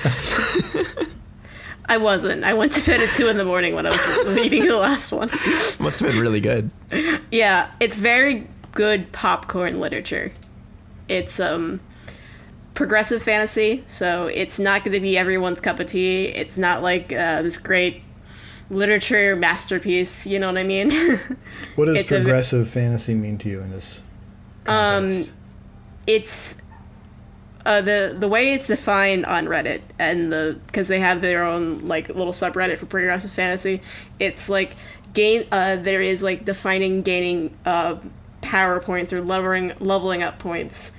I wasn't. I went to bed at two in the morning when I was [LAUGHS] reading the last one. Must have been really good. Yeah, it's very good popcorn literature. It's um progressive fantasy, so it's not going to be everyone's cup of tea. It's not like uh, this great literature masterpiece. You know what I mean? [LAUGHS] What does It's a- progressive fantasy mean to you in this? Context? Um, it's uh, the the way it's defined on Reddit and the because they have their own like little subreddit for progressive fantasy. It's like gain. Uh, there is like defining gaining uh, power points or leveling leveling up points.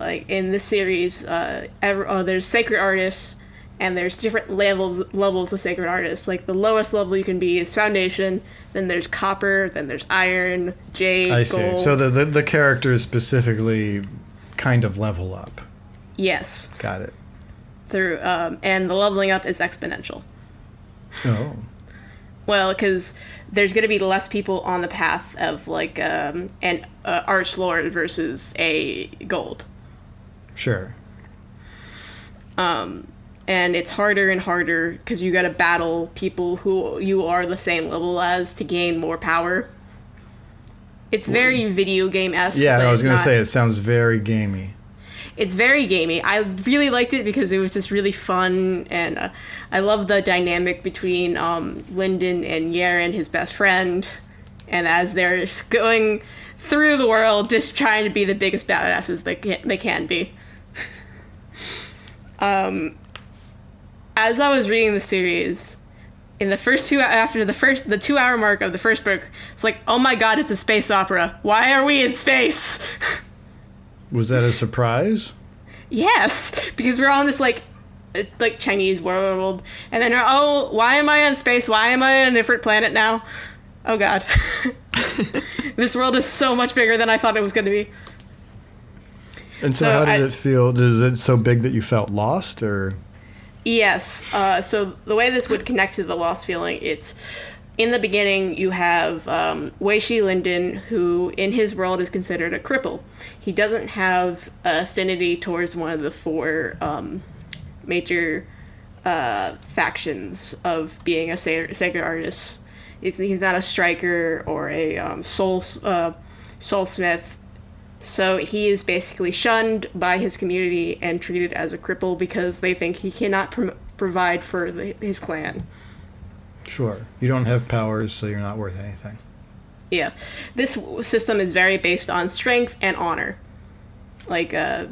Like in this series, uh, ever, uh, there's sacred artists. And there's different levels levels of sacred artists. Like the lowest level you can be is foundation. Then there's copper. Then there's iron, jade, I see. gold. So the, the the characters specifically kind of level up. yes, Got it. through um, and the leveling up is exponential Oh, well because there's going to be less people on the path of like um, an uh, arch lord versus a gold sure. Um, and it's harder and harder because you got to battle people who you are the same level as to gain more power it's very video game esque. Yeah, I was gonna say it sounds very gamey. it's very gamey. I really liked it because it was just really fun, and uh, I love the dynamic between um, Lindon and Yerin, his best friend, and as they're [LAUGHS] going through the world, just trying to be the biggest badasses they can, they can be. [LAUGHS] um, as I was reading the series, in the first two after the first the two hour mark of the first book, it's like, oh my god, it's a space opera. Why are we in space? [LAUGHS] Was that a surprise? Yes, because we're on this like it's like Chinese world, and then oh, why am I in space? Why am I on a different planet now? Oh God, [LAUGHS] this world is so much bigger than I thought it was going to be. And so, So how did I- it feel? Is it so big that you felt lost, or Yes. Uh, so the way this would connect to the lost feeling, it's in the beginning you have um, Wei Shi Lindon, who in his world is considered a cripple. He doesn't have affinity towards one of the four um, major uh, factions of being a sacred artist. It's, he's not a striker or a um, soul uh, soulsmith. So he is basically shunned by his community and treated as a cripple because they think he cannot prom- provide for the, his clan. sure, you don't have powers, so you're not worth anything? Yeah, this system is very based on strength and honor. Like, uh,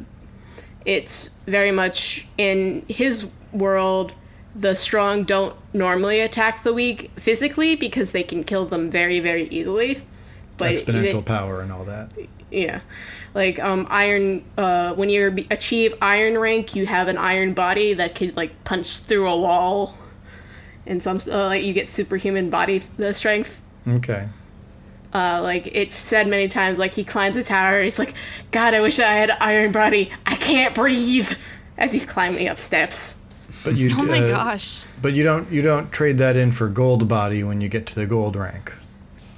it's very much in his world. The strong don't normally attack the weak physically because they can kill them very, very easily. But Exponential they- power and all that. Yeah, like um, iron. Uh, when you achieve iron rank, you have an iron body that could like punch through a wall, and some uh, like you get superhuman body the strength. Okay. Uh, like it's said many times, like he climbs a tower. He's like, "God, I wish I had iron body. I can't breathe." As he's climbing up steps. But you. Oh my uh, gosh. But you don't you don't trade that in for gold body when you get to the gold rank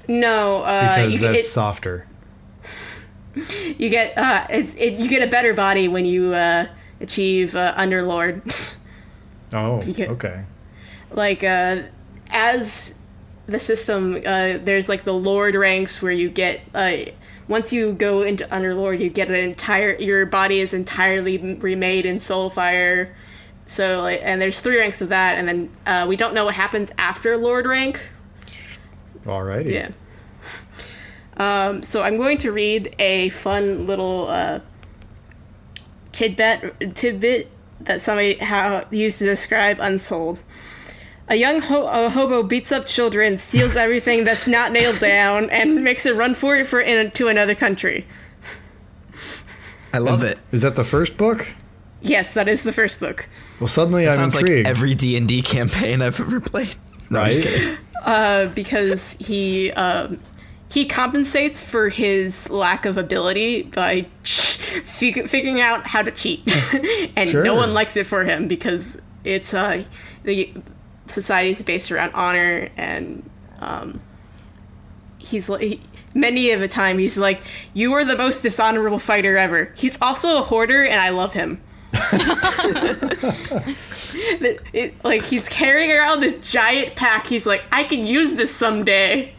No, uh, because you, that's it- softer. you get uh, it's, it, you get a better body when you uh, achieve uh, underlord. [LAUGHS] Oh, get- okay. like uh, as the system uh, there's like the lord ranks where you get uh, once you go into underlord you get an entire your body is entirely remade in soulfire so like and there's three ranks of that and then uh, we don't know what happens after lord rank Alrighty. yeah um, so i'm going to read a fun little uh, tidbit tidbit that somebody how used to describe Unsouled a young ho- a hobo beats up children, steals everything that's not nailed down, and makes a run for it for in, to another country. I love it. Is that the first book? Yes, that is the first book. Well, suddenly I'm Sounds intrigued. like every D and D campaign I've ever played. No, I'm just Right? kidding. Uh, because he um, he compensates for his lack of ability by [LAUGHS] fig- figuring out how to cheat, [LAUGHS] and Sure. no one likes it for him because it's uh, the society is based around honor, and um, he's like. He, Many of the time, he's like, "You are the most dishonorable fighter ever." He's also a hoarder, and I love him. It- [LAUGHS] it- like he's carrying around this giant pack. He's like, "I can use this someday."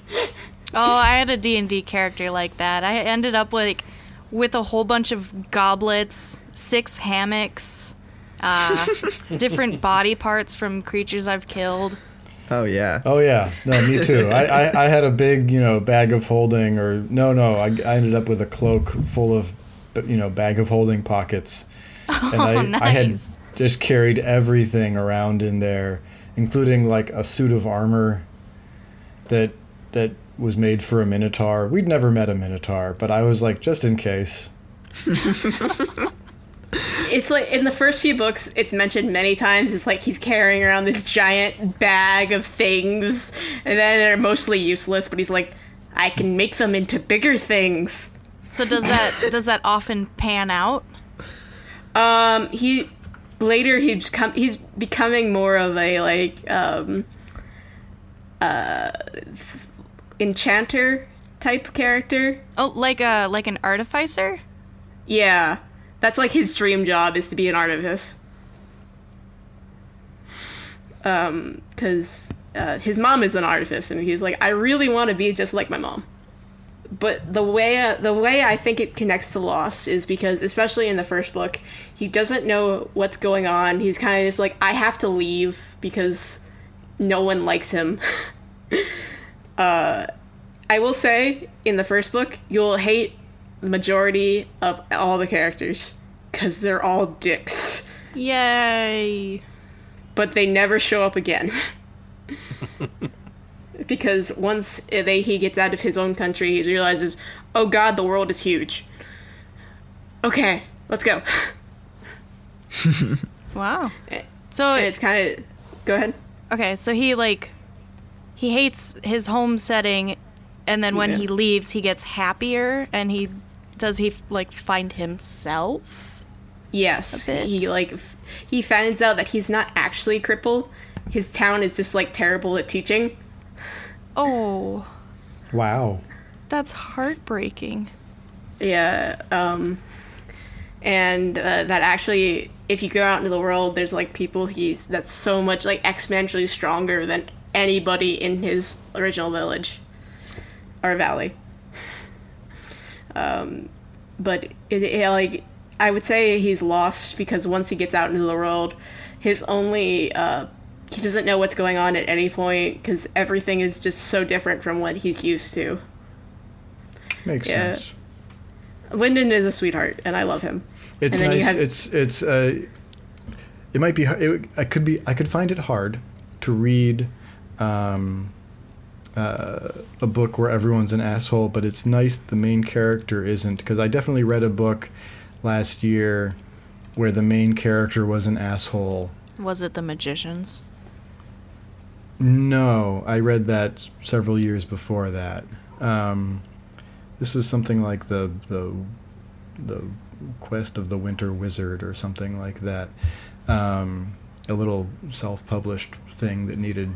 Oh, I had a D&D character like that. I ended up like with a whole bunch of goblets, six hammocks, uh, [LAUGHS] different body parts from creatures I've killed. Oh yeah. Oh yeah, no, me too. I, I, I had a big, you know, bag of holding, or no, no, I, I ended up with a cloak full of, you know, bag of holding pockets, and [LAUGHS] oh, I, I had just carried everything around in there, including like a suit of armor that that was made for a minotaur. We'd never met a minotaur, but I was like, just in case. [LAUGHS] It's like in the first few books, it's mentioned many times. It's like he's carrying around this giant bag of things, and then they're mostly useless. But he's like, "I can make them into bigger things." So does that does that often pan out? Um, he later he's come he's becoming more of a like um uh enchanter type character. Oh, like a like an artificer? Yeah, that's like his dream job is to be an artivist. Um, because uh, his mom is an artist, and he's like, I really want to be just like my mom. But the way uh, the way I think it connects to Lost is because, especially in the first book, he doesn't know what's going on. He's kind of just like, I have to leave because no one likes him. [LAUGHS] uh, I will say, in the first book, you'll hate the majority of all the characters because they're all dicks, Yay. but they never show up again. [LAUGHS] because once they he gets out of his own country, he realizes, oh god, the world is huge. Okay, let's go. [LAUGHS] Wow. So And it's kind of go ahead. okay, so he like he hates his home setting And then when Yeah. he leaves, he gets happier and he does he like find himself? Yes, he like f- he finds out that he's not actually crippled. His town is just like terrible at teaching. Oh, Wow. that's heartbreaking. Yeah, um, and uh, that actually, if you go out into the world, there's like people he's that's so much like exponentially stronger than anybody in his original village or valley. Um, but it, it, like I would say he's lost because once he gets out into the world, his only uh, he doesn't know what's going on at any point because everything is just so different from what he's used to. Makes Yeah. sense. Lindon is a sweetheart, and I love him. It's And then you nice. have- It's it's uh, it might be. It, I could be. I could find it hard to read um, uh, a book where everyone's an asshole, but it's nice the main character isn't. Because I definitely read a book last year where the main character was an asshole. Was it the magicians? No, I read that several years before that. Um, this was something like the the the quest of the Winter Wizard or something like that. Um, a little self-published thing that needed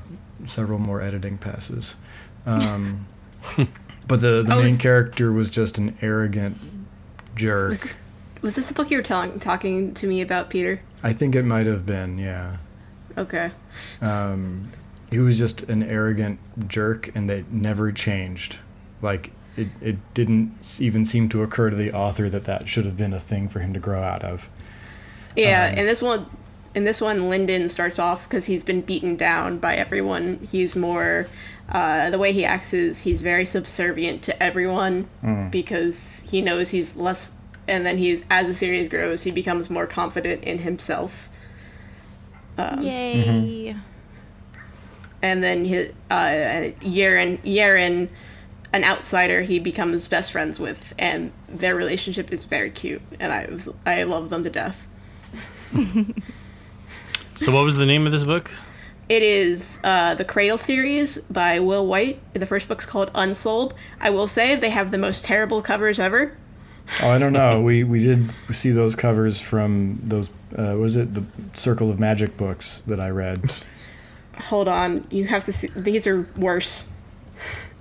several more editing passes. Um, [LAUGHS] but the the Oh, main is- character was just an arrogant jerk. Was this, was this the book you were telling, talking to me about, Peter? I think it might have been, yeah. Okay. um, he was just an arrogant jerk and they never changed like it, it didn't even seem to occur to the author that that should have been a thing for him to grow out of Yeah, Um, and this one, in this one, Lindon starts off because he's been beaten down by everyone. He's more, uh, the way he acts is he's very subservient to everyone because he knows he's less. And then he's as the series grows, he becomes more confident in himself. Yay! And then his, uh, Yerin, Yerin, an outsider, he becomes best friends with, and their relationship is very cute, and I was, I love them to death. [LAUGHS] So, what was the name of this book? It is uh, the Cradle series by Will Wight. The first book's called Unsouled. I will say they have the most terrible covers ever. oh i don't know we we did see those covers from those uh, was it the circle of magic books that i read Hold on, you have to see. These are worse.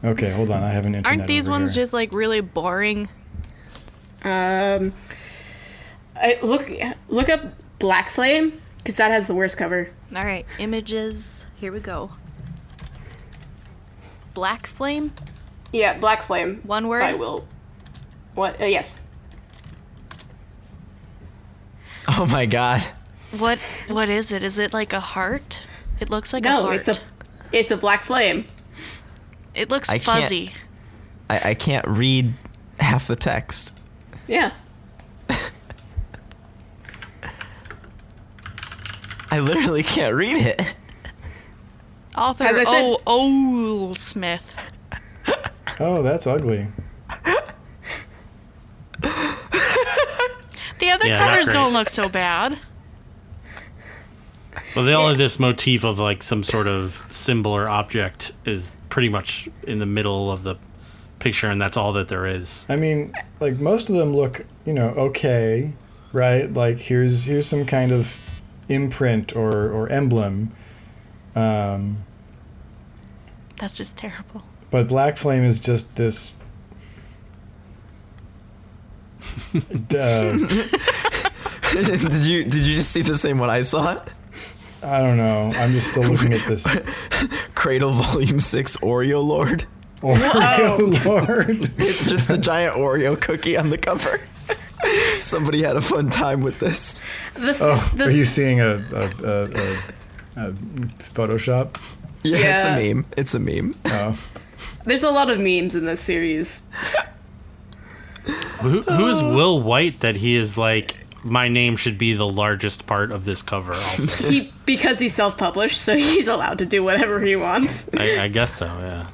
okay hold on i have an internet Aren't these over ones here. just like really boring? Um, I, look look up Black Flame because that has the worst cover. All right, images. Here we go. Black flame. Yeah, Black Flame. One word? I Will. What? Uh, yes. Oh my god. What? What is it? Is it like a heart? It looks like a No, heart. it's a it's a Black Flame. It looks I can't- fuzzy. I, I can't read half the text. Yeah. [LAUGHS] I literally can't read it. Author As I said- Oh, oh Smith. oh that's ugly The other Yeah, not covers don't look so bad. Well, they all have this motif of like some sort of symbol or object is pretty much in the middle of the picture, and that's all that there is. I mean, like most of them look, you know, okay, right? Like here's here's some kind of imprint or or emblem. Um, That's just terrible. but Black Flame is just this. [LAUGHS] uh, [LAUGHS] did you did you just see the same one I saw? I don't know. I'm just still looking at this. [LAUGHS] Cradle Volume Six Oreo Lord. Oreo [LAUGHS] Lord. It's just a giant Oreo cookie on the cover. [LAUGHS] Somebody had a fun time with this. This, Oh, this are you seeing a, a, a, a, a Photoshop? Yeah, it's a meme. It's a meme. Oh, there's a lot of memes in this series. Who, who is oh. Will Wight that he is like? My name should be the largest part of this cover. Also, [LAUGHS] He because he's self-published, so he's allowed to do whatever he wants. I, I guess so. Yeah.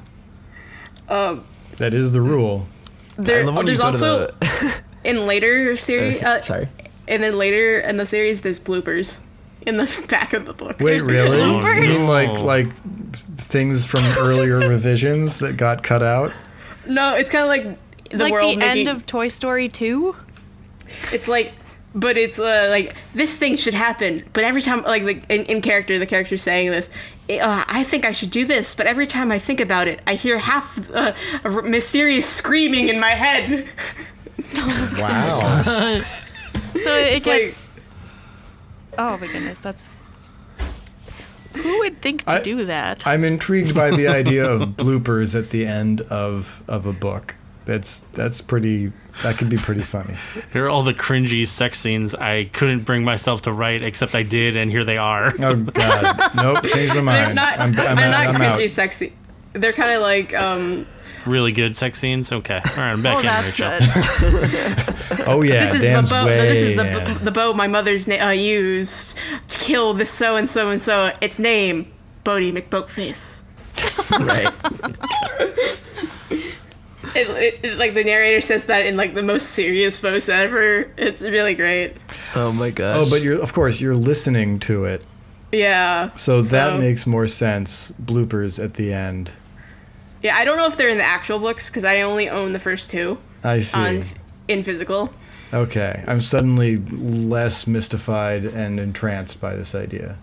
Um, that is the rule. there, I there's you go to also the- [LAUGHS] in later [LAUGHS] series, uh, Sorry. and then later in the series, there's bloopers in the back of the book. Wait, There's- really? You bloopers? mean like like things from earlier revisions that got cut out? No, it's kind of like the like world the making, end of Toy Story 2? It's like, but it's uh, like this thing should happen. But every time, like, like in, in character, the character's saying this. Uh, I think I should do this, but every time I think about it, I hear half uh, a r- mysterious screaming in my head. [LAUGHS] Wow. So it like- gets. oh my goodness, that's. Who would think to I- do that? I'm intrigued by the idea of [LAUGHS] bloopers at the end of of a book. That's that's pretty. That could be pretty funny. Here are all the cringy sex scenes I couldn't bring myself to write, except I did, and here they are. Oh God! Nope, change my They're mind. not. I'm, I'm, they're out, not I'm cringy, out. sexy. They're kind of like um. Really good sex scenes. Okay, all right, I'm back oh, in, that's Rachel. good. [LAUGHS] Oh yeah, This is Dan's the bow. way This is the, in. the bow my mother's na- uh, used to kill this so and so and so. Its name, Bodie McBoatface. right. [LAUGHS] It, it, it- like the narrator says that in like the most serious voice ever. It's really great. Oh my gosh. Oh, but you're of course you're listening to it, Yeah. so that So- makes more sense. Bloopers at the end. Yeah, I don't know if they're in the actual books because I only own the first two I see. on in physical. Okay, I'm suddenly less mystified and entranced by this idea.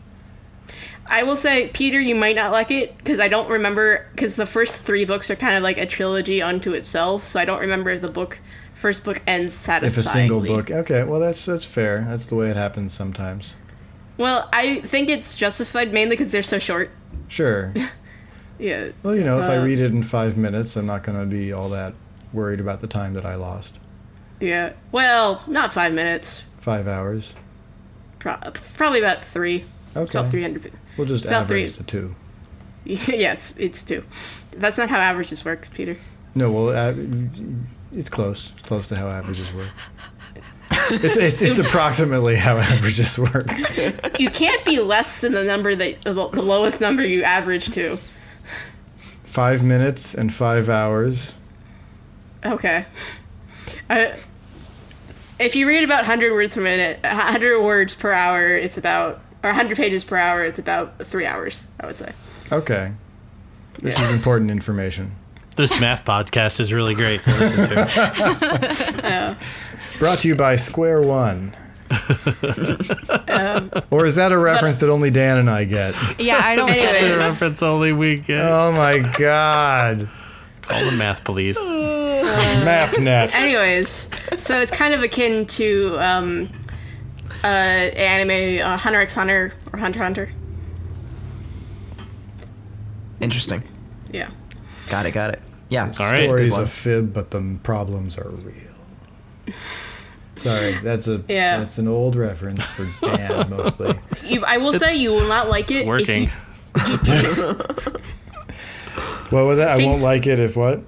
I will say, Peter, you might not like it because I don't remember because the first three books are kind of like a trilogy unto itself. So I don't remember if the book first book ends satisfyingly. If a single book, okay, well that's that's fair. That's the way it happens sometimes. Well, I think it's justified mainly because they're so short. Sure. [LAUGHS] Yeah. Well, you know, if I Uh, read it in five minutes, I'm not going to be all that worried about the time that I lost. Yeah. Well, not five minutes. Five hours. Pro- probably about three. Okay. 300. We'll just About three. average the two. [LAUGHS] yeah, it's, it's two. That's not how averages work, Peter. No, well, uh, it's close. It's close to how averages work. [LAUGHS] it's, it's, it's approximately how averages work. You can't be less than the number that the the lowest number you average to. Five minutes and five hours. Okay. Uh, if you read about 100 words per minute, 100 words per hour, it's about, or 100 pages per hour, it's about three hours, I would say. Okay. This is important information. This math podcast is really great to listen to. Brought to you by Square One. Um, or is that a reference that only Dan and I get? Yeah, I don't get Anyways. It's a reference only we get. Oh my God. Call the math police. Mathnet. Anyways, so it's kind of akin to um, uh, anime uh, Hunter x Hunter or Hunter x Hunter. Interesting. Yeah. Got it. Got it. Yeah. All right. That's a Stories one. a fib, but the problems are real. Sorry, that's a [LAUGHS] Yeah. that's an old reference for Dan [LAUGHS] mostly. You, I will say you will not like it. It's if working. you- [LAUGHS] What was that? I won't like it if what?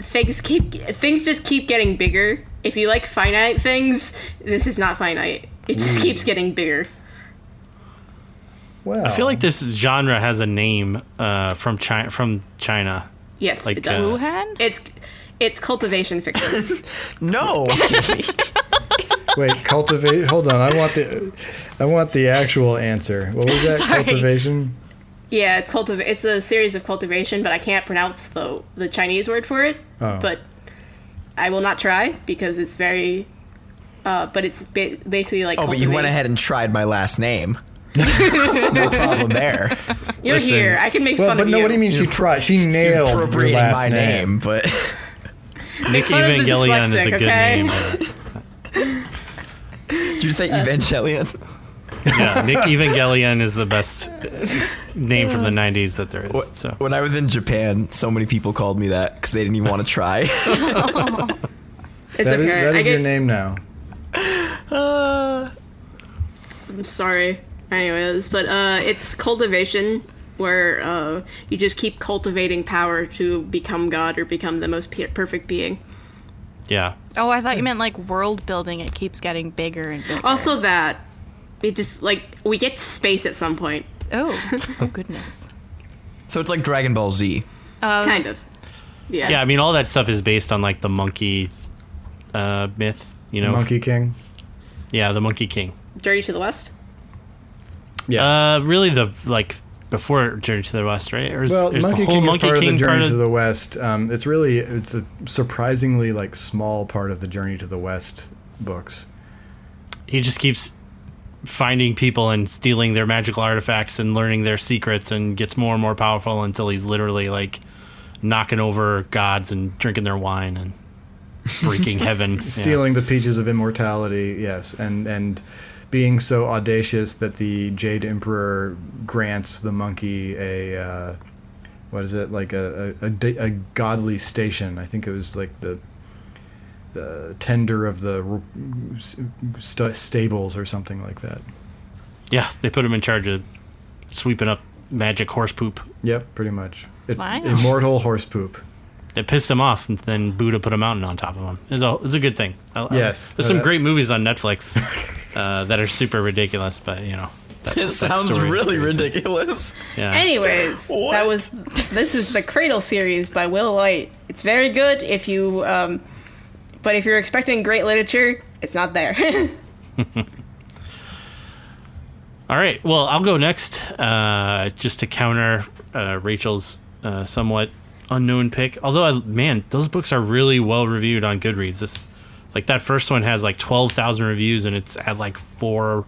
things keep things just keep getting bigger. If you like finite things, this is not finite. It just keeps getting bigger. Well, I feel like this genre has a name uh, from China. From China. Yes, Like, it does. uh, Wuhan? It's it's cultivation fiction. [LAUGHS] No. [LAUGHS] Wait, cultivate. Hold on, I want the I want the actual answer. What was that? Sorry. Cultivation. yeah, it's cultiv- It's a series of cultivation, but I can't pronounce the the Chinese word for it. Oh. But I will not try because it's very. Uh, but it's ba- basically like. oh, but you went ahead and tried my last name. [LAUGHS] no problem there. You're Listen. here. I can make Well, fun of no. you. But no, what do you mean? She tried. She nailed your last my name. name, but Nick fun of Evangelion is a good okay? name. did you say Evangelion? yeah, [LAUGHS] Nick Evangelion is the best name from the '90s that there is. So When I was in Japan, so many people called me that because they didn't even want to try. [LAUGHS] It's That is, okay. that I get, your name now. Uh, I'm sorry. Anyways, but uh, it's cultivation where uh, you just keep cultivating power to become God or become the most pe- perfect being. yeah, Oh, I thought you meant like world building. It keeps getting bigger and bigger. Also, that it just like we get to space at some point, oh, [LAUGHS] oh goodness. so it's like Dragon Ball Z. kind of. Yeah. yeah. I mean, all that stuff is based on like the monkey uh, myth. You know, Monkey King. yeah, the Monkey King. Journey to the West. Yeah. Uh, really, the like before Journey to the West, right? Or is, Well, is Monkey the whole King Monkey is part King of the Journey of to the West. Um, it's really it's a surprisingly like small part of the Journey to the West books. he just keeps finding people and stealing their magical artifacts and learning their secrets and gets more and more powerful until he's literally like knocking over gods and drinking their wine and breaking [LAUGHS] heaven. Yeah. stealing the peaches of immortality yes and and being so audacious that the jade emperor grants the monkey a uh, what is it like a a, a a godly station i think it was like the the tender of the st- stables or something like that Yeah, they put him in charge of sweeping up magic horse poop. yep pretty much it, Wow. immortal horse poop That pissed him off, and then Buddha put a mountain on top of him. It's a, it's a good thing. I- I- Yes. there's some Uh, great movies on Netflix [LAUGHS] uh, that are super ridiculous, but you know, that, It that sounds really ridiculous. Yeah. Anyways, that was this was the Cradle series by Will Wight. It's very good if you, um, but if you're expecting great literature, it's not there. [LAUGHS] All right. Well, I'll go next, uh, just to counter uh, Rachel's uh, somewhat unknown pick. Although, I, man, those books are really well reviewed on Goodreads. This, like that first one has like twelve thousand reviews, and it's at like four,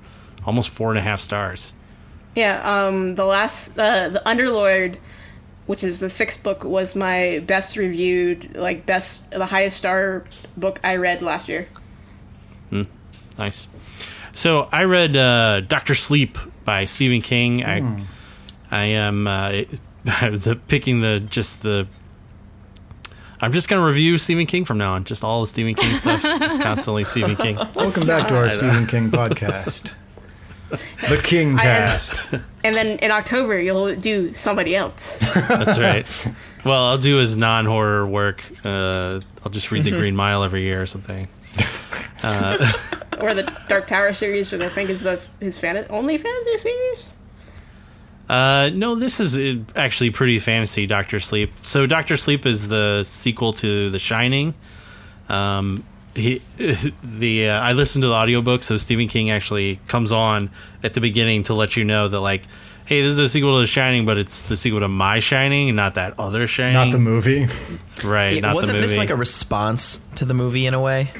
almost four and a half stars. yeah, um, the last uh, the Underlord, which is the sixth book, was my best reviewed, like best the highest star book I read last year. Nice. So I read uh, Doctor Sleep by Stephen King. I I am uh, [LAUGHS] the picking the just the. I'm just gonna review Stephen King from now on. Just all the Stephen King stuff. [LAUGHS] just constantly Stephen King. welcome back to our stephen king podcast the [LAUGHS] king I- cast And then in October you'll do somebody else. That's right. Well, I'll do his non-horror work. Uh, I'll just read The Green Mile every year or something. or the Dark Tower series, which I think is the his fan- only fantasy series. Uh, no, this is uh, actually pretty fantasy. Doctor Sleep. So Doctor Sleep is the sequel to The Shining. Um, he, [LAUGHS] the uh, I listened to the audiobook, so Stephen King actually comes on at the beginning to let you know that like, hey, this is a sequel to The Shining, but it's the sequel to My Shining, and not that other Shining. not the movie [LAUGHS] right? It- not wasn't the movie. this like a response to the movie in a way?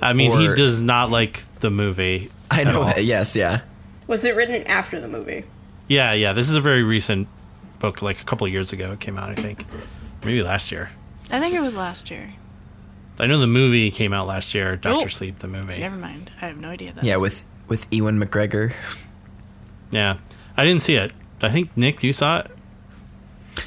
I mean, he does not like the movie. I know that. Yes, yeah. Was it written after the movie? Yeah, yeah. This is a very recent book, like a couple of years ago. It came out, I think, maybe last year. I think it was last year. I know the movie came out last year. Doctor Oh. Sleep, the movie. Never mind. I have no idea that. Yeah, with with Ewan McGregor. Yeah, I didn't see it. I think Nick, you saw it.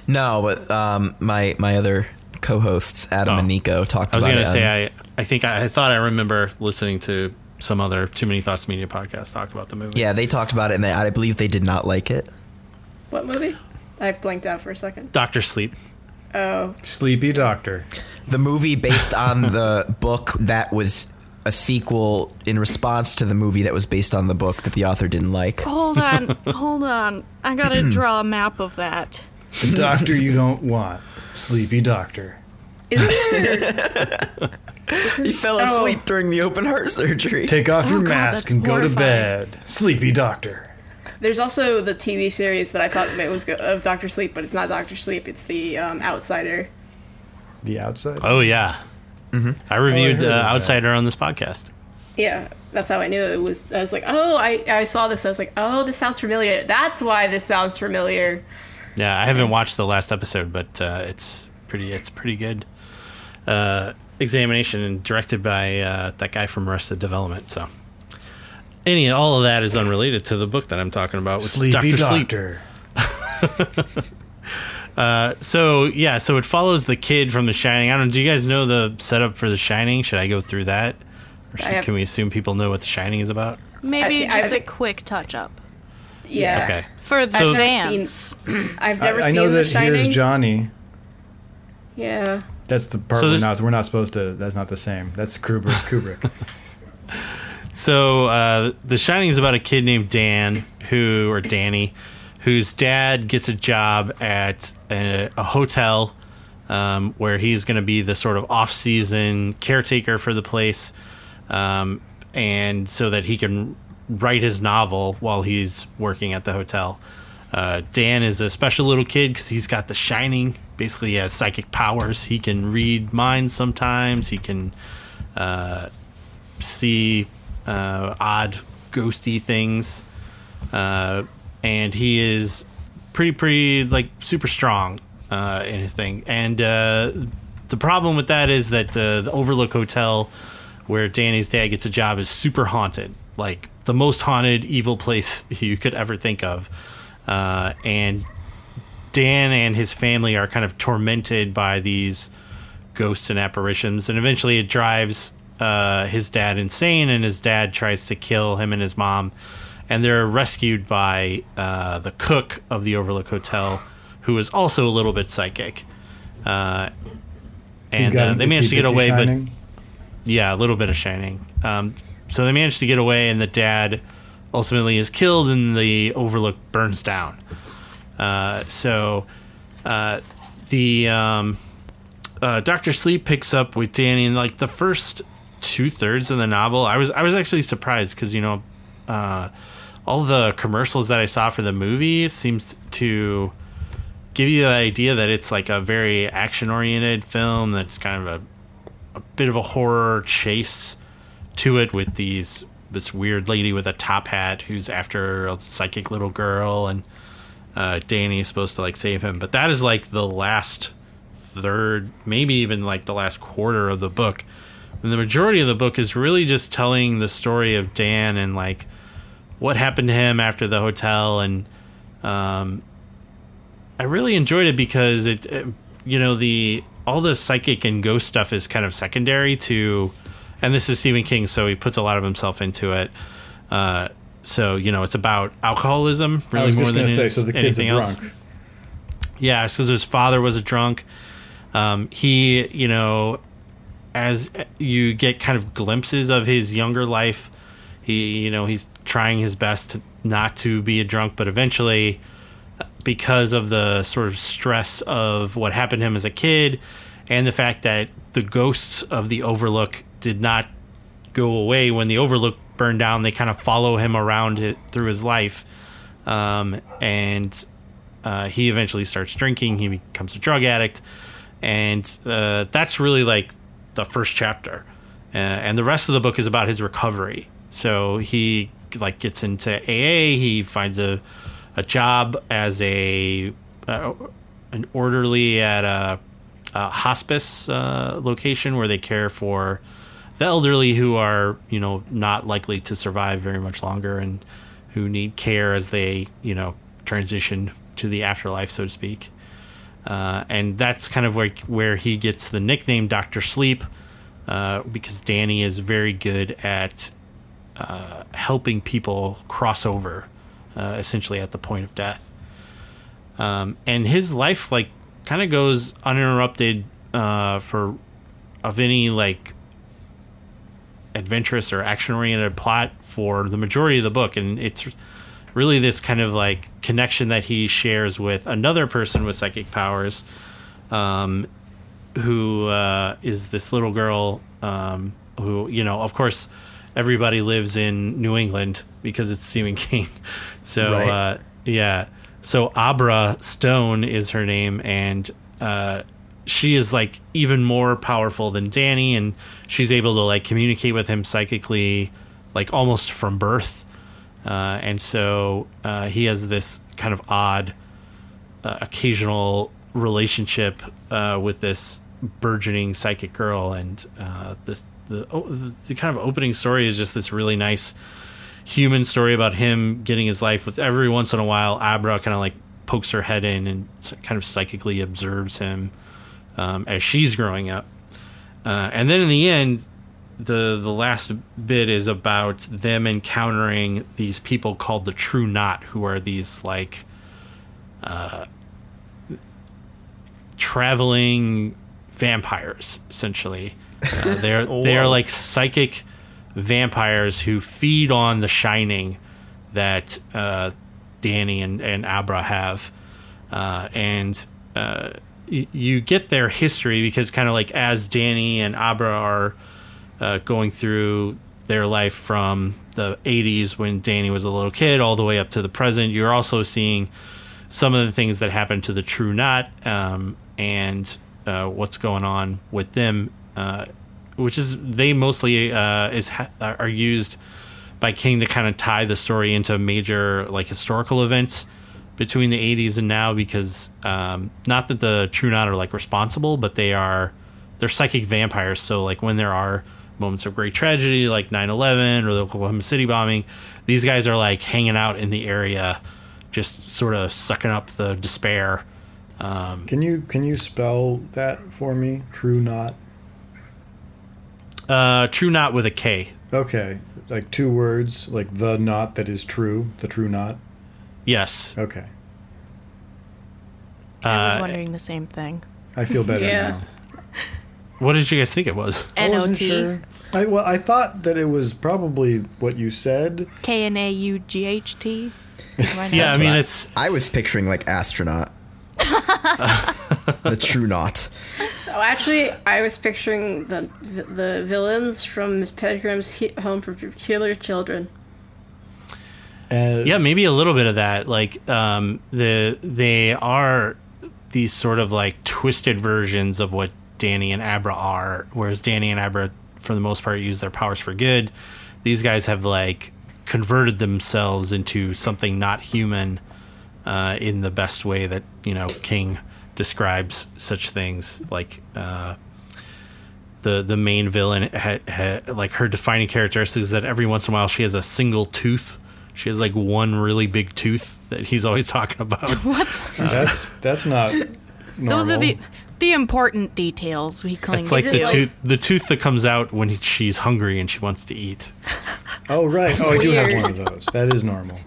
No, but um, my my other co-hosts Adam Oh. and Nico talked about it. I was gonna say I. I think I, I thought I remember listening to some other Too Many Thoughts Media podcast talked about the movie. yeah, they talked about it, and they, I believe they did not like it. What movie? I blanked out for a second. Doctor Sleep. Oh, sleepy doctor The movie based on the [LAUGHS] book that was a sequel in response to the movie that was based on the book that the author didn't like. Hold on. [LAUGHS] hold on. I gotta draw a map of that. the doctor you don't want sleepy doctor isn't there? [LAUGHS] He fell Oh. asleep during the open heart surgery. Take off Oh, your God, mask that's and go to bed. Sleepy Doctor. There's also the TV series that I thought it was go- of Doctor Sleep, but it's not Doctor Sleep. It's the um, Outsider. The Outsider. Oh yeah. I reviewed heard uh, about that. Outsider on this podcast. Yeah, that's how I knew it was. I was like, oh, I, I saw this. I was like, oh, this sounds familiar. That's why this sounds familiar. Yeah, I haven't watched the last episode, but uh, it's pretty. It's pretty good. Uh, examination and directed by uh, that guy from Arrested Development. So, any all of that is unrelated to the book that I'm talking about, which Sleepy is Doctor Sleep. Doctor. [LAUGHS] So yeah, so it follows the kid from The Shining. I don't. Do you guys know the setup for The Shining? Should I go through that, or should, have- can we assume people know what The Shining is about? Maybe I- I just a quick touch up Yeah. Okay. for the I've never fans. [CLEARS THROAT] I've I, never I seen know that Shining. here's Johnny. Yeah. That's the part So we're not. We're not supposed to. That's not the same. That's Kubrick. [LAUGHS] Kubrick. So uh, The Shining is about a kid named Dan who, or Danny, whose dad gets a job at a, a hotel um, where he's going to be the sort of off-season caretaker for the place, um, and so that he can write his novel while he's working at the hotel. Uh, Dan is a special little kid because he's got the shining. Basically, has psychic powers. He can read minds sometimes. He can uh, see uh, odd, ghosty things. Uh, and he is pretty, pretty, like, super strong uh, in his thing. And uh, the problem with that is that uh, the Overlook Hotel, where Danny's dad gets a job, is super haunted. Like, the most haunted, evil place [LAUGHS] you could ever think of. And Dan and his family are kind of tormented by these ghosts and apparitions, and eventually it drives uh, his dad insane, and his dad tries to kill him and his mom, and they're rescued by uh, the cook of the Overlook Hotel, who is also a little bit psychic. Uh, and uh, they manage to get away, shining. but yeah, a little bit of shining. Um, so they manage to get away, and the dad ultimately is killed, and the Overlook burns down. Uh, so uh, the um, uh, Doctor Sleep picks up with Danny in like the first two thirds of the novel. I was I was actually surprised because you know uh, all the commercials that I saw for the movie seems to give you the idea that it's like a very action oriented film that's kind of a, a bit of a horror chase to it with these this weird lady with a top hat who's after a psychic little girl and uh, Danny is supposed to like save him but that is like the last third maybe even like the last quarter of the book and the majority of the book is really just telling the story of Dan and like what happened to him after the hotel and um, I really enjoyed it because it, it, you know, the all the psychic and ghost stuff is kind of secondary to, and this is Stephen King, so he puts a lot of himself into it. Uh, so you know, it's about alcoholism really I was more just than say, so the kid's a anything else. drunk. Yeah, because his father was a drunk. Um, he, you know, as you get kind of glimpses of his younger life, he, you know, he's trying his best to not to be a drunk, but eventually, because of the sort of stress of what happened to him as a kid, and the fact that the ghosts of the Overlook did not go away when the Overlook burned down, they kind of follow him around it through his life, um, and uh, he eventually starts drinking. He becomes a drug addict, and uh, that's really like the first chapter. Uh, and the rest of the book is about his recovery. So he like gets into AA. He finds a a job as a uh, an orderly at a, a hospice uh, location where they care for the elderly who are you know not likely to survive very much longer and who need care as they you know transition to the afterlife, so to speak. Uh, and that's kind of where where he gets the nickname Doctor Sleep, uh, because Danny is very good at uh, helping people cross over, uh, essentially at the point of death. Um, and his life like kind of goes uninterrupted uh, for of any like adventurous or action oriented plot for the majority of the book, and it's really this kind of like connection that he shares with another person with psychic powers, um, who uh, is this little girl um, who you know, of course, everybody lives in New England because it's Stephen [LAUGHS] King. So Right. uh, yeah, so Abra Stone is her name, and uh, she is like even more powerful than Danny, and she's able to like communicate with him psychically, like almost from birth. Uh, and so uh, he has this kind of odd, uh, occasional relationship uh, with this burgeoning psychic girl, and uh, this the, oh, the the kind of opening story is just this really nice human story about him getting his life. With every once in a while, Abra kind of like pokes her head in and kind of psychically observes him um, as she's growing up. Uh, and then in the end, the the last bit is about them encountering these people called the True Knot, who are these like uh, traveling vampires, essentially. Uh, [LAUGHS] they're they are like psychic vampires who feed on the shining that uh, Danny and, and Abra have, uh, and uh, you get their history because kind of like as Danny and Abra are uh, going through their life from the 80s when Danny was a little kid all the way up to the present. You're also seeing some of the things that happen to the True Knot um, and uh, what's going on with them, uh, which is they mostly uh, is ha- are used by King to kind of tie the story into major like historical events between the 80s and now because um, not that the True Knot are like responsible, but they are they're psychic vampires. So like when there are moments of great tragedy like 9/11 or the Oklahoma City bombing, these guys are like hanging out in the area, just sort of sucking up the despair. Can you can you spell that for me? True knot. Uh, True Knot with a K. Okay, like two words, like the knot that is true, the true knot. Yes. Okay, I was Uh, wondering the same thing. I feel better Yeah. now. What did you guys think it was? I wasn't N-O-T, sure. I, well, I thought that it was probably what you said. K-N-A-U-G-H-T. Yeah, I mean it's I was picturing like astronaut. [LAUGHS] the true knot. Oh, actually, I was picturing the the villains from Miss Peregrine's Home for Peculiar Children. Yeah maybe a little bit of that like um the they are these sort of like twisted versions of what danny and abra are whereas danny and abra for the most part use their powers for good. These guys have like converted themselves into something not human uh, in the best way that you know king describes such things like uh, the the main villain ha, ha, like her defining characteristic is that every once in a while she has a single tooth she has like one really big tooth that he's always [LAUGHS] talking about [LAUGHS] What? that's that's not. Normal. Those are the the important details we cling it's like to. the tooth the tooth that comes out when she's hungry and she wants to eat [LAUGHS] Oh right. Oh, I do have one of those. That is normal.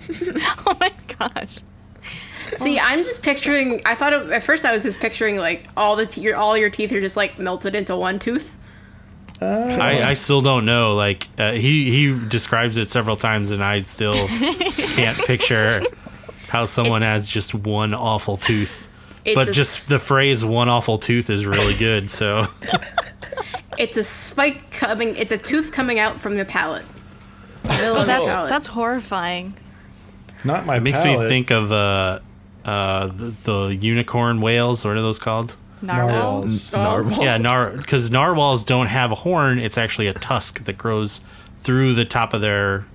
oh my gosh. See, oh. I'm just picturing. I thought it, at first I was just picturing like all the te- your all your teeth are just like melted into one tooth. I, I still don't know like uh, he he describes it several times and i still [LAUGHS] can't picture how someone has just one awful tooth but a just the phrase "one awful tooth" is really good. So [LAUGHS] It's a spike coming. It's a tooth coming out from the palate. Oh, that's palate. that's horrifying. Not my it makes palate. me think of uh, uh, the, the unicorn whales. What are those called? Narwhal. Narwhals. Narwhal. Yeah, nar because narwhals don't have a horn. It's actually a tusk that grows through the top of their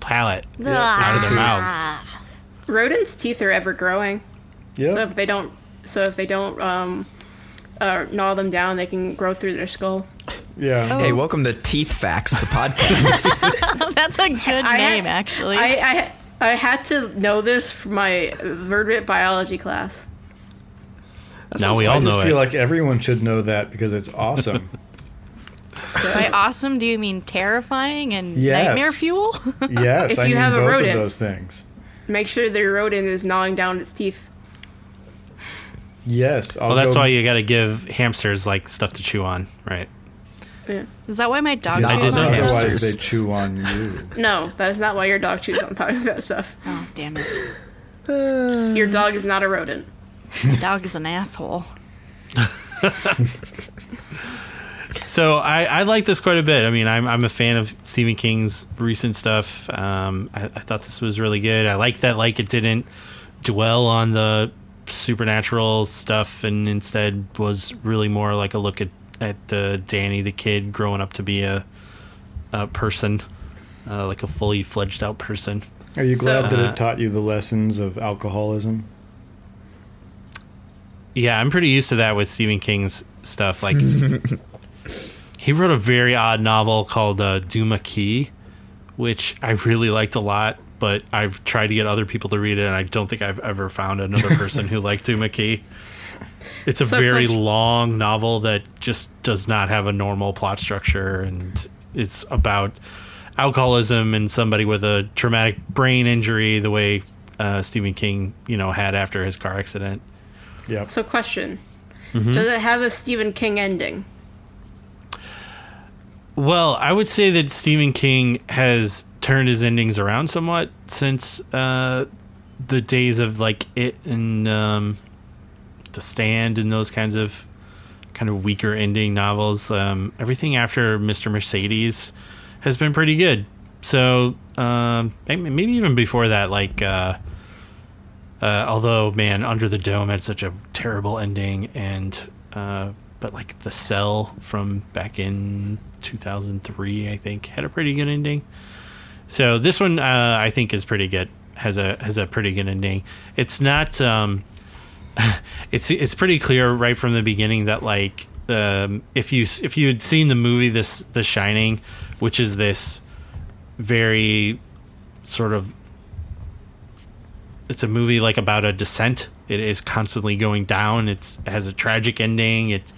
palate out of their mouths. Rodents' teeth are ever growing. Yep. So if they don't, so if they don't um, uh, gnaw them down, they can grow through their skull. yeah. Hey, welcome to Teeth Facts, the podcast. [LAUGHS] [LAUGHS] That's a good I- name, actually. I, I I had to know this for my vertebrate biology class. Now we I all just know I feel it. like everyone should know that because it's awesome. [LAUGHS] By awesome, do you mean terrifying and Yes. nightmare fuel? [LAUGHS] yes, If I you mean have a both of rodent. those things. Make sure the rodent is gnawing down its teeth. Yes. I'll Well, that's go- why you got to give hamsters like stuff to chew on, right? Yeah. Is that why my dog I chews did on know stuff? Otherwise, they chew on you. [LAUGHS] No, that is not why your dog chews on talking about stuff. Oh, damn it. Your dog is not a rodent. The dog is an asshole. [LAUGHS] So I, I like this quite a bit. I mean, I'm, I'm a fan of Stephen King's recent stuff. Um, I, I thought this was really good. I like that, like it didn't dwell on the supernatural stuff, and instead was really more like a look at at uh, Danny the kid growing up to be a, a person, uh, like a fully fledged out person. Are you glad So- that Uh, it taught you the lessons of alcoholism? Yeah, I'm pretty used to that with Stephen King's stuff. Like, [LAUGHS] he wrote a very odd novel called uh, Duma Key, which I really liked a lot. But I've tried to get other people to read it, and I don't think I've ever found another [LAUGHS] person who liked Duma Key. It's a So very question- long novel that just does not have a normal plot structure, and it's about alcoholism and somebody with a traumatic brain injury, the way uh, Stephen King, you know, had after his car accident. Yep. So, question: Mm-hmm. Does it have a Stephen King ending? Well, I would say that Stephen King has turned his endings around somewhat since uh, the days of like it and um, the Stand and those kinds of kind of weaker ending novels. Um, everything after Mr. Mercedes has been pretty good. So um, maybe maybe even before that, like uh, Uh, although, man, Under the Dome had such a terrible ending, and uh, but like The Cell from back in 2003, I think, had a pretty good ending. So this one, uh, I think, is pretty good. has a has a pretty good ending. It's not. Um, [LAUGHS] it's it's pretty clear right from the beginning that like um, if you if you had seen the movie this The Shining, which is this very sort of it's a movie like about a descent. It is constantly going down. It's it has a tragic ending. It's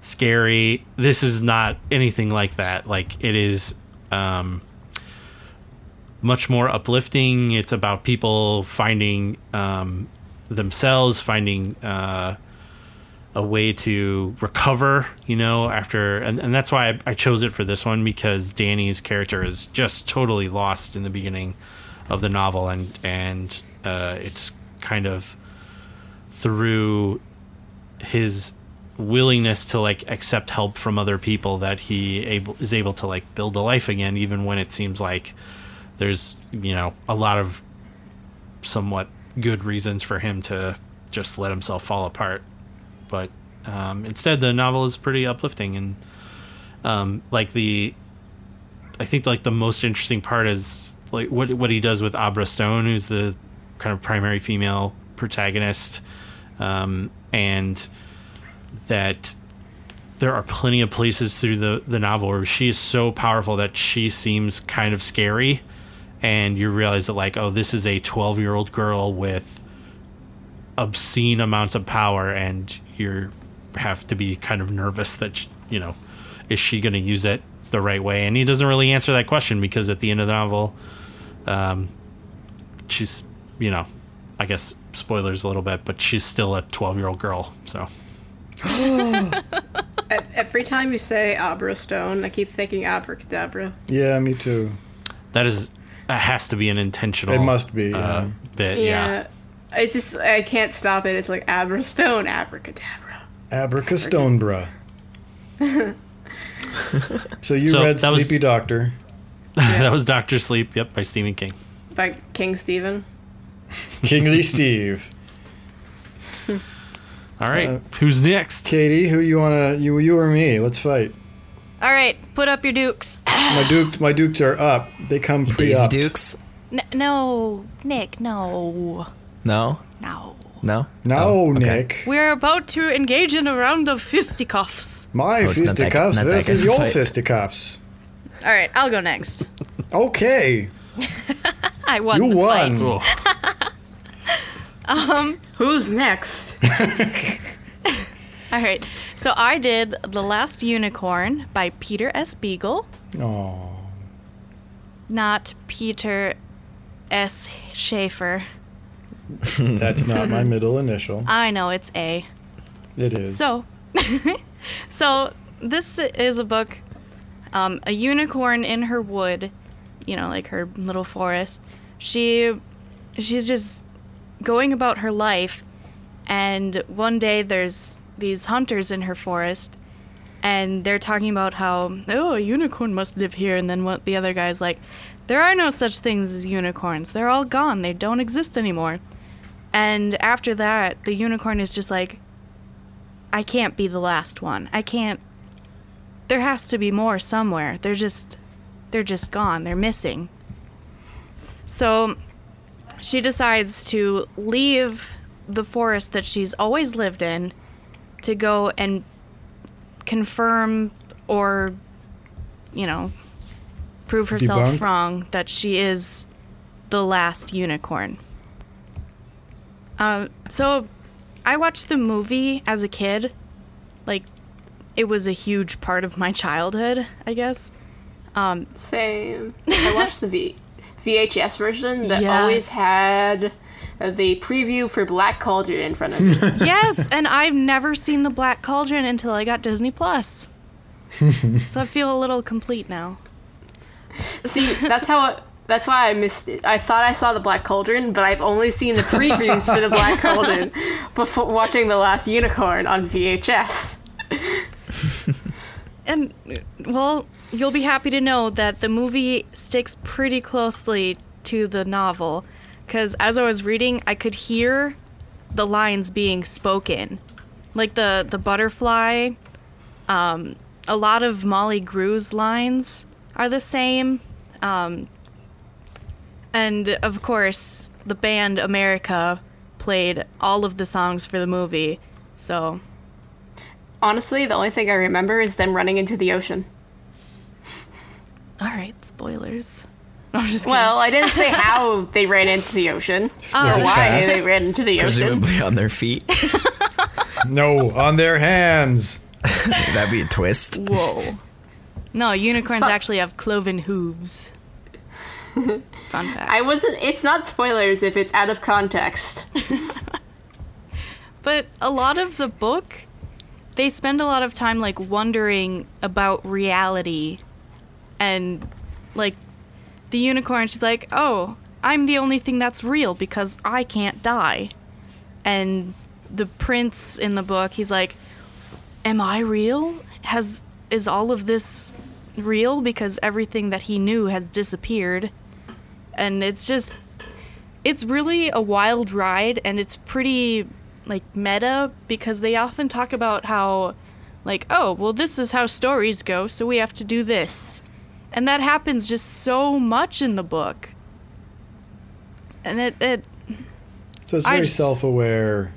scary. This is not anything like that. Like it is um, much more uplifting. It's about people finding um, themselves, finding uh, a way to recover. You know, after and, and that's why I, I chose it for this one because Danny's character is just totally lost in the beginning of the novel, and and uh, it's kind of through his willingness to like accept help from other people that he able is able to like build a life again even when it seems like there's you know a lot of somewhat good reasons for him to just let himself fall apart. But um, instead the novel is pretty uplifting and um, like the i think like the most interesting part is like what what he does with abra stone who's the kind of primary female protagonist um, and that there are plenty of places through the, the novel where she is so powerful that she seems kind of scary. And you realize that like oh this is a 12 year old girl with obscene amounts of power and you have to be kind of nervous that you know is she going to use it the right way? And he doesn't really answer that question because at the end of the novel um, she's you know i guess spoilers a little bit but she's still a 12 year old girl so [LAUGHS] Every time you say Abra Stone, I keep thinking abracadabra. Yeah, me too. that is that has to be an intentional It must be, uh, yeah. bit yeah. Yeah. It's just I can't stop it. It's like Abra Stone, abracadabra. Abracastonebra. [LAUGHS] so you So read that was- Sleepy Doctor. [LAUGHS] that was Doctor Sleep. Yep, by Stephen King. By King Stephen. Kingly [LAUGHS] Steve. All right, Uh, who's next? Katie, who you wanna you you or me? Let's fight. All right, put up your dukes. My duke my dukes are up. They come pre Daisy up. Dukes? N- no, Nick, no, No, no. no. No, Oh, okay. Nick. We're about to engage in a round of fisticuffs. My Oh, it's not that- fisticuffs not that versus kind your fight. fisticuffs. All right, I'll go next. Okay. [LAUGHS] I won. You the won. [LAUGHS] fight. Oh, Who's next? [LAUGHS] All right, so I did The Last Unicorn by Peter S. Beagle, Oh. not Peter S. Schaefer. [LAUGHS] That's not my middle initial. I know it's A. It is. So, [LAUGHS] so this is a book, um, a unicorn in her wood, you know, like her little forest. She, she's just going about her life, and one day there's these hunters in her forest, and they're talking about how oh a unicorn must live here, and then what the other guy's like, there are no such things as unicorns. They're all gone. They don't exist anymore. And after that, the unicorn is just like, I can't be the last one. I can't. There has to be more somewhere. They're just, they're just gone. They're missing. So, she decides to leave the forest that she's always lived in to go and confirm or, you know, prove herself Debunk? wrong that she is the last unicorn. Um, so I watched the movie as a kid. Like, it was a huge part of my childhood, I guess. Same. I watched the v- [LAUGHS] VHS version that Yes. always had the preview for Black Cauldron in front of it. [LAUGHS] yes, and I've never seen the Black Cauldron until I got Disney Plus. [LAUGHS] so I feel a little complete now. See, that's how. It, that's why I missed it. I thought I saw the Black Cauldron, but I've only seen the previews for the Black [LAUGHS] Cauldron before watching The Last Unicorn on VHS. And, well, you'll be happy to know that the movie sticks pretty closely to the novel. because as I was reading, I could hear the lines being spoken, like the the butterfly. Um, a lot of Molly Grue's lines are the same, um, and of course, the band America played all of the songs for the movie. So Honestly, the only thing I remember is them running into the ocean. All right, spoilers. No, I'm just kidding. Well, I didn't say how they ran into the ocean oh. Was or it why fast? they ran into the ocean. Presumably on their feet. [LAUGHS] No, on their hands. [LAUGHS] That'd be a twist. whoa. No, unicorns So- actually have cloven hooves. Fun [LAUGHS] fact. I wasn't. It's not spoilers if it's out of context. but a lot of the book, they spend a lot of time like wondering about reality, and like the unicorn, she's like, "Oh, I'm the only thing that's real because I can't die," and the prince in the book, he's like, "Am I real? Has is all of this real because everything that he knew has disappeared?" And it's just it's really a wild ride and it's pretty like meta because they often talk about how like oh well this is how stories go so we have to do this and that happens just so much in the book and it, it So it's very just- self-aware.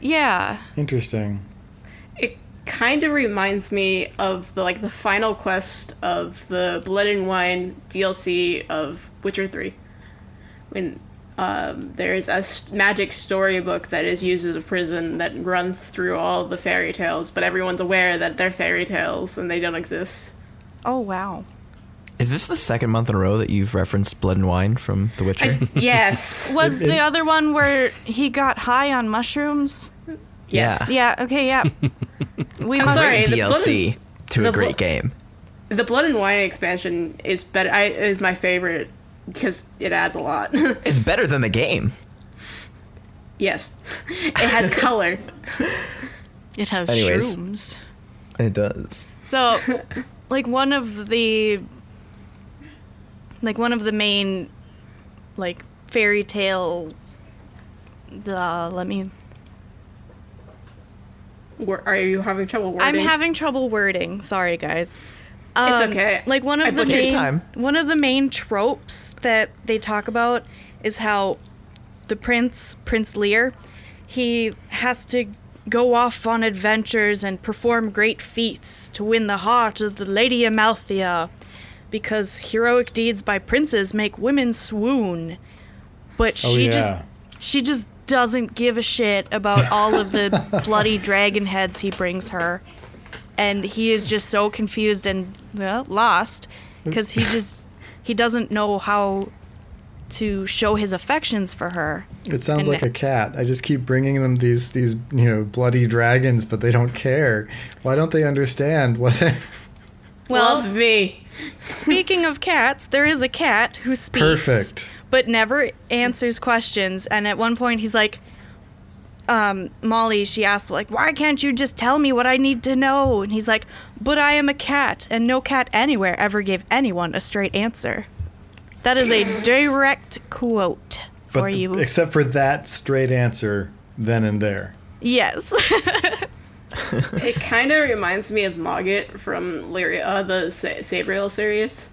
yeah Interesting. It kind of reminds me of the like the final quest of the Blood and Wine DLC of Witcher Three, when um, there's a magic storybook that is used as a prison that runs through all the fairy tales, but everyone's aware that they're fairy tales and they don't exist. oh wow Is this the second month in a row that you've referenced Blood and Wine from The Witcher? I, [LAUGHS] yes. was It- it- the other one where he got high on mushrooms Yes. yeah okay yeah [LAUGHS] we I'm must- sorry. Great the DLC to the a great Blo- game. The Blood and Wine expansion is better. I, is my favorite because it adds a lot. [LAUGHS] It's better than the game. yes, it has color. it has Anyways. shrooms It does. So, like one of the like one of the main like fairy tale uh, let me Wor- Are you having trouble wording? I'm having trouble wording. Sorry guys. It's Um, okay. Like one I of the main time. one of the main tropes that they talk about is how the prince, Prince Lír, he has to go off on adventures and perform great feats to win the heart of the Lady Amalthea because heroic deeds by princes make women swoon. But Oh, she yeah. just she just doesn't give a shit about all of the [LAUGHS] bloody dragon heads he brings her. And he is just so confused and well, lost because he just he doesn't know how to show his affections for her. It sounds And- like a cat. I just keep bringing them these these you know bloody dragons, but they don't care. Why don't they understand what? [LAUGHS] Well, Love me. Speaking of cats, there is a cat who speaks. Perfect. But never answers questions. And at one point, he's like, um, Molly, she asks, like, why can't you just tell me what I need to know? And he's like, but I am a cat, and no cat anywhere ever gave anyone a straight answer. That is a direct quote but for the- you. except for that straight answer then and there. yes. [LAUGHS] [LAUGHS] It kind of reminds me of Mogget from Lirael, uh, the Sa- Sabriel series.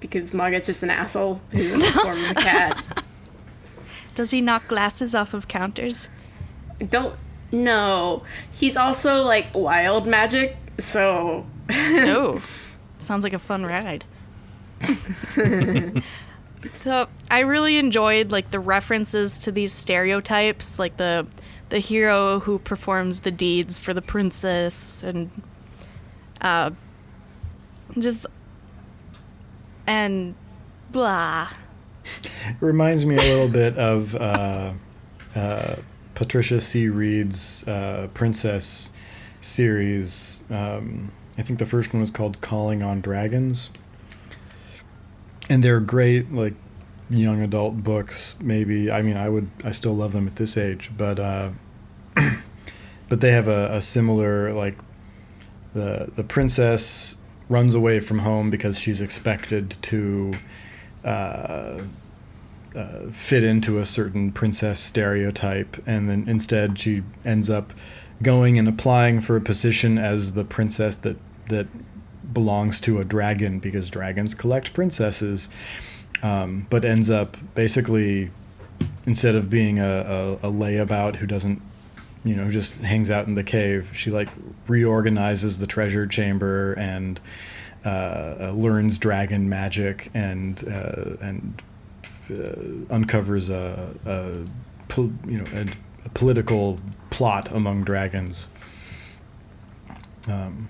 Because Mogget's just an asshole who's [LAUGHS] in the form of a cat. Does he knock glasses off of counters? Don't no. He's also like wild magic, so oh, [LAUGHS] sounds like a fun ride. so I really enjoyed like the references to these stereotypes, like the the hero who performs the deeds for the princess, and uh, just and blah. It [LAUGHS] reminds me a little bit of uh, uh, Patricia C. Wrede's uh, Princess series. Um, I think the first one was called Calling on Dragons. And they're great, like young adult books. Maybe I mean I would I still love them at this age, but uh, [CLEARS THROAT] but they have a, a similar like the the princess runs away from home because she's expected to uh, uh, fit into a certain princess stereotype, and then instead she ends up going and applying for a position as the princess that that belongs to a dragon because dragons collect princesses, um, but ends up basically instead of being a, a, a layabout who doesn't you know just hangs out in the cave she like reorganizes the treasure chamber and uh, uh, learns dragon magic and uh, and uh, uncovers a, a pol- you know a, a political plot among dragons. Um,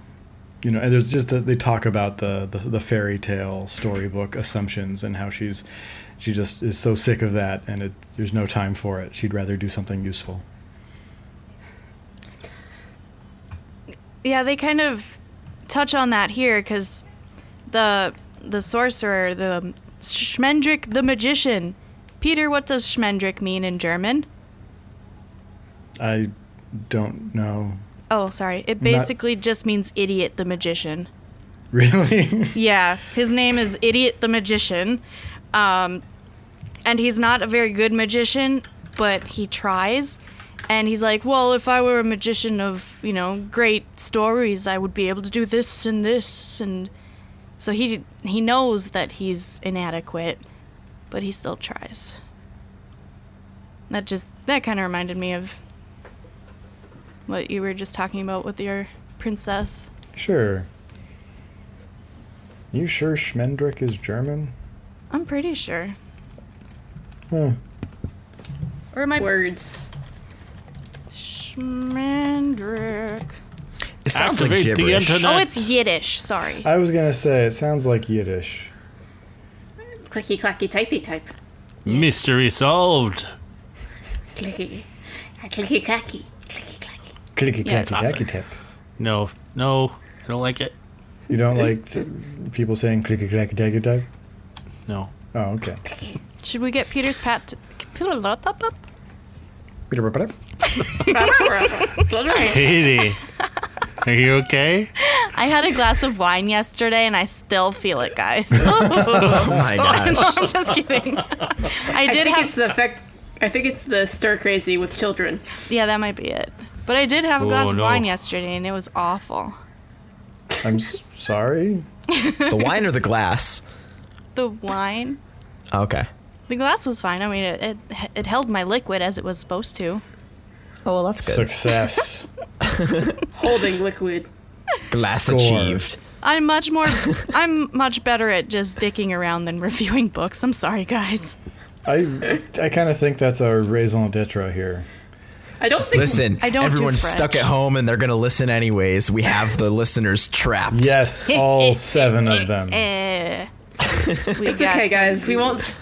you know, and there's just a, they talk about the, the the fairy tale storybook assumptions and how she's she just is so sick of that and it, there's no time for it. She'd rather do something useful. Yeah, they kind of touch on that here because the the sorcerer, the Schmendrick the magician. Peter, what does Schmendrick mean in German? I don't know. Oh, sorry. It Not- basically just means idiot the magician. [LAUGHS] Really? Yeah, his name is Idiot the Magician. Um, and he's not a very good magician, but he tries. And he's like, well, if I were a magician of, you know, great stories, I would be able to do this and this. And so he, he knows that he's inadequate, but he still tries. That just, that kind of reminded me of what you were just talking about with your princess. sure. You sure Schmendrick is German? I'm pretty sure. Huh. Or am I Words. Schmendrick. It sounds like Activate the gibberish. Oh, it's Yiddish. Sorry. I was gonna say it sounds like Yiddish. Clicky clacky typey type. Mystery solved. Clicky. Clicky clacky. Clicky clacky. Clicky Yes. clacky clacky tip. No, no, I don't like it. You don't like people saying clicky clacky clacky type? No. Oh, okay. Should we get Peter's pat? To- Peter Katie, are you okay? I had a glass of wine yesterday and I still feel it, guys. [LAUGHS] Oh my [LAUGHS] gosh. I'm just kidding. I I did think have. it's the effect. I think it's the stir crazy with children. Yeah, that might be it. But I did have a glass Oh, of wine yesterday and it was awful. I'm s- sorry. The wine or the glass? [LAUGHS] The wine. Okay. The glass was fine. I mean, it, it it held my liquid as it was supposed to. Oh, well, that's good. Success. [LAUGHS] Holding liquid. Glass Score. achieved. I'm much more. [LAUGHS] I'm much better at just dicking around than reviewing books. I'm sorry, guys. I I kind of think that's our raison d'etre here. I don't think. Listen, I don't everyone's French. stuck at home and they're going to listen anyways. We have the listeners trapped. Yes, all seven of them. [LAUGHS] We It's got- okay, guys. We won't.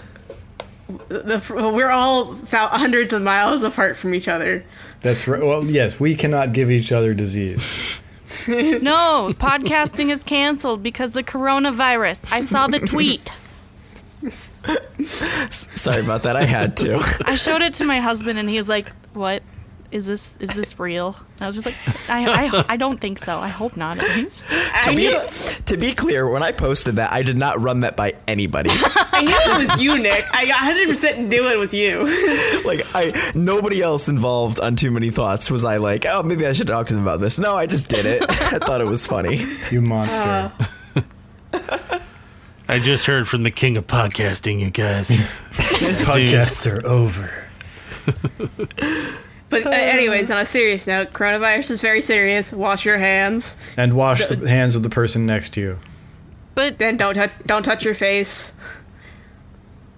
The, we're all hundreds of miles apart from each other. That's right. Well, yes, we cannot give each other disease. [LAUGHS] No, podcasting is canceled because of coronavirus. I saw the tweet. Sorry about that. I had to. I showed it to my husband, and he was like, "What is this? Is this real?" And I was just like, "I, I, I don't think so. I hope not, at least." [LAUGHS] To, be, to be clear, when I posted that, I did not run that by anybody. [LAUGHS] I knew it was you, Nick. I 100% knew it was you. [LAUGHS] like, I nobody else involved on Too Many Thoughts was I like, oh, maybe I should talk to them about this. No, I just did it. I thought it was funny. You monster. Uh. I just heard from the king of podcasting, you guys. Podcasts are over. But uh, anyways, on a serious note, coronavirus is very serious. Wash your hands. And wash the hands of the person next to you. But Then don't touch don't touch your face.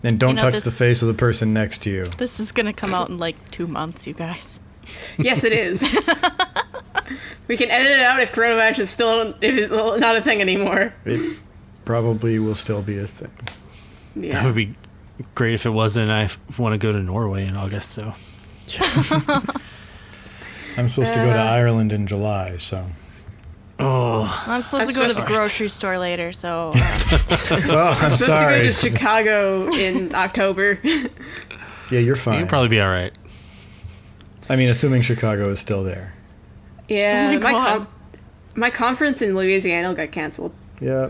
And don't You know, touch this- the face of the person next to you. this is gonna come out in like two months, you guys. Yes, it is. [LAUGHS] we can edit it out if coronavirus is still if it's not a thing anymore. It probably will still be a thing. Yeah. That would be great if it wasn't. I want to go to Norway in August, so [LAUGHS] I'm supposed to go to Ireland in July, so. oh, I'm supposed to go to the grocery store later, so uh, Oh, I'm Supposed to sorry. go to Chicago in October. Yeah, you're fine. you'd probably be all right. I mean, assuming Chicago is still there. Yeah, Oh my my God. con- my conference in Louisiana got canceled. Yeah.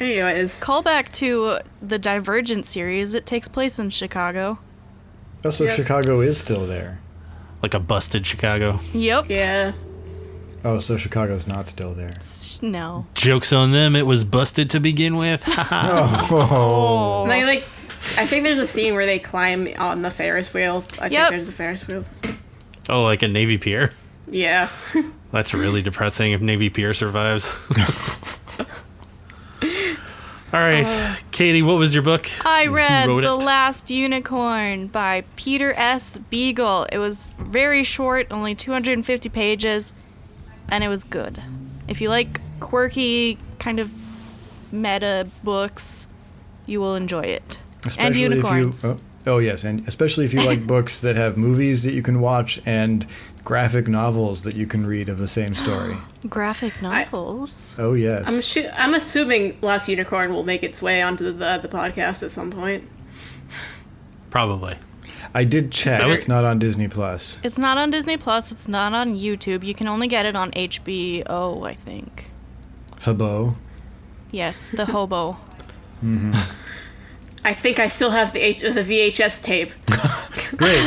Anyways, Call back to the Divergent series. It takes place in Chicago. Also, Yeah. Chicago is still there. Like a busted Chicago. Yep. yeah. Oh, so Chicago's not still there. No. Jokes on them. It was busted to begin with. [LAUGHS] [LAUGHS] Oh, And they like, I think there's a scene where they climb on the Ferris wheel. I Yep. think there's a Ferris wheel. oh, like a Navy Pier. Yeah. [LAUGHS] That's really depressing if Navy Pier survives. All right, Katie, what was your book? I read The it? Last Unicorn by Peter S. Beagle. It was very short, only 250 pages, and it was good. If you like quirky, kind of meta books, you will enjoy it. and unicorns. If you, oh, oh yes, and especially if you like [LAUGHS] books that have movies that you can watch and graphic novels that you can read of the same [GASPS] story. Graphic novels. Oh yes. I'm assu- I'm assuming Last Unicorn will make its way onto the the podcast at some point. Probably. I did check. Consider- It's not on Disney Plus. It's not on Disney Plus. It's not on YouTube. You can only get it on HBO, I think. Habo. Yes, the hobo. Mm-hmm. [LAUGHS] I think I still have the H- the VHS tape. [LAUGHS] Great.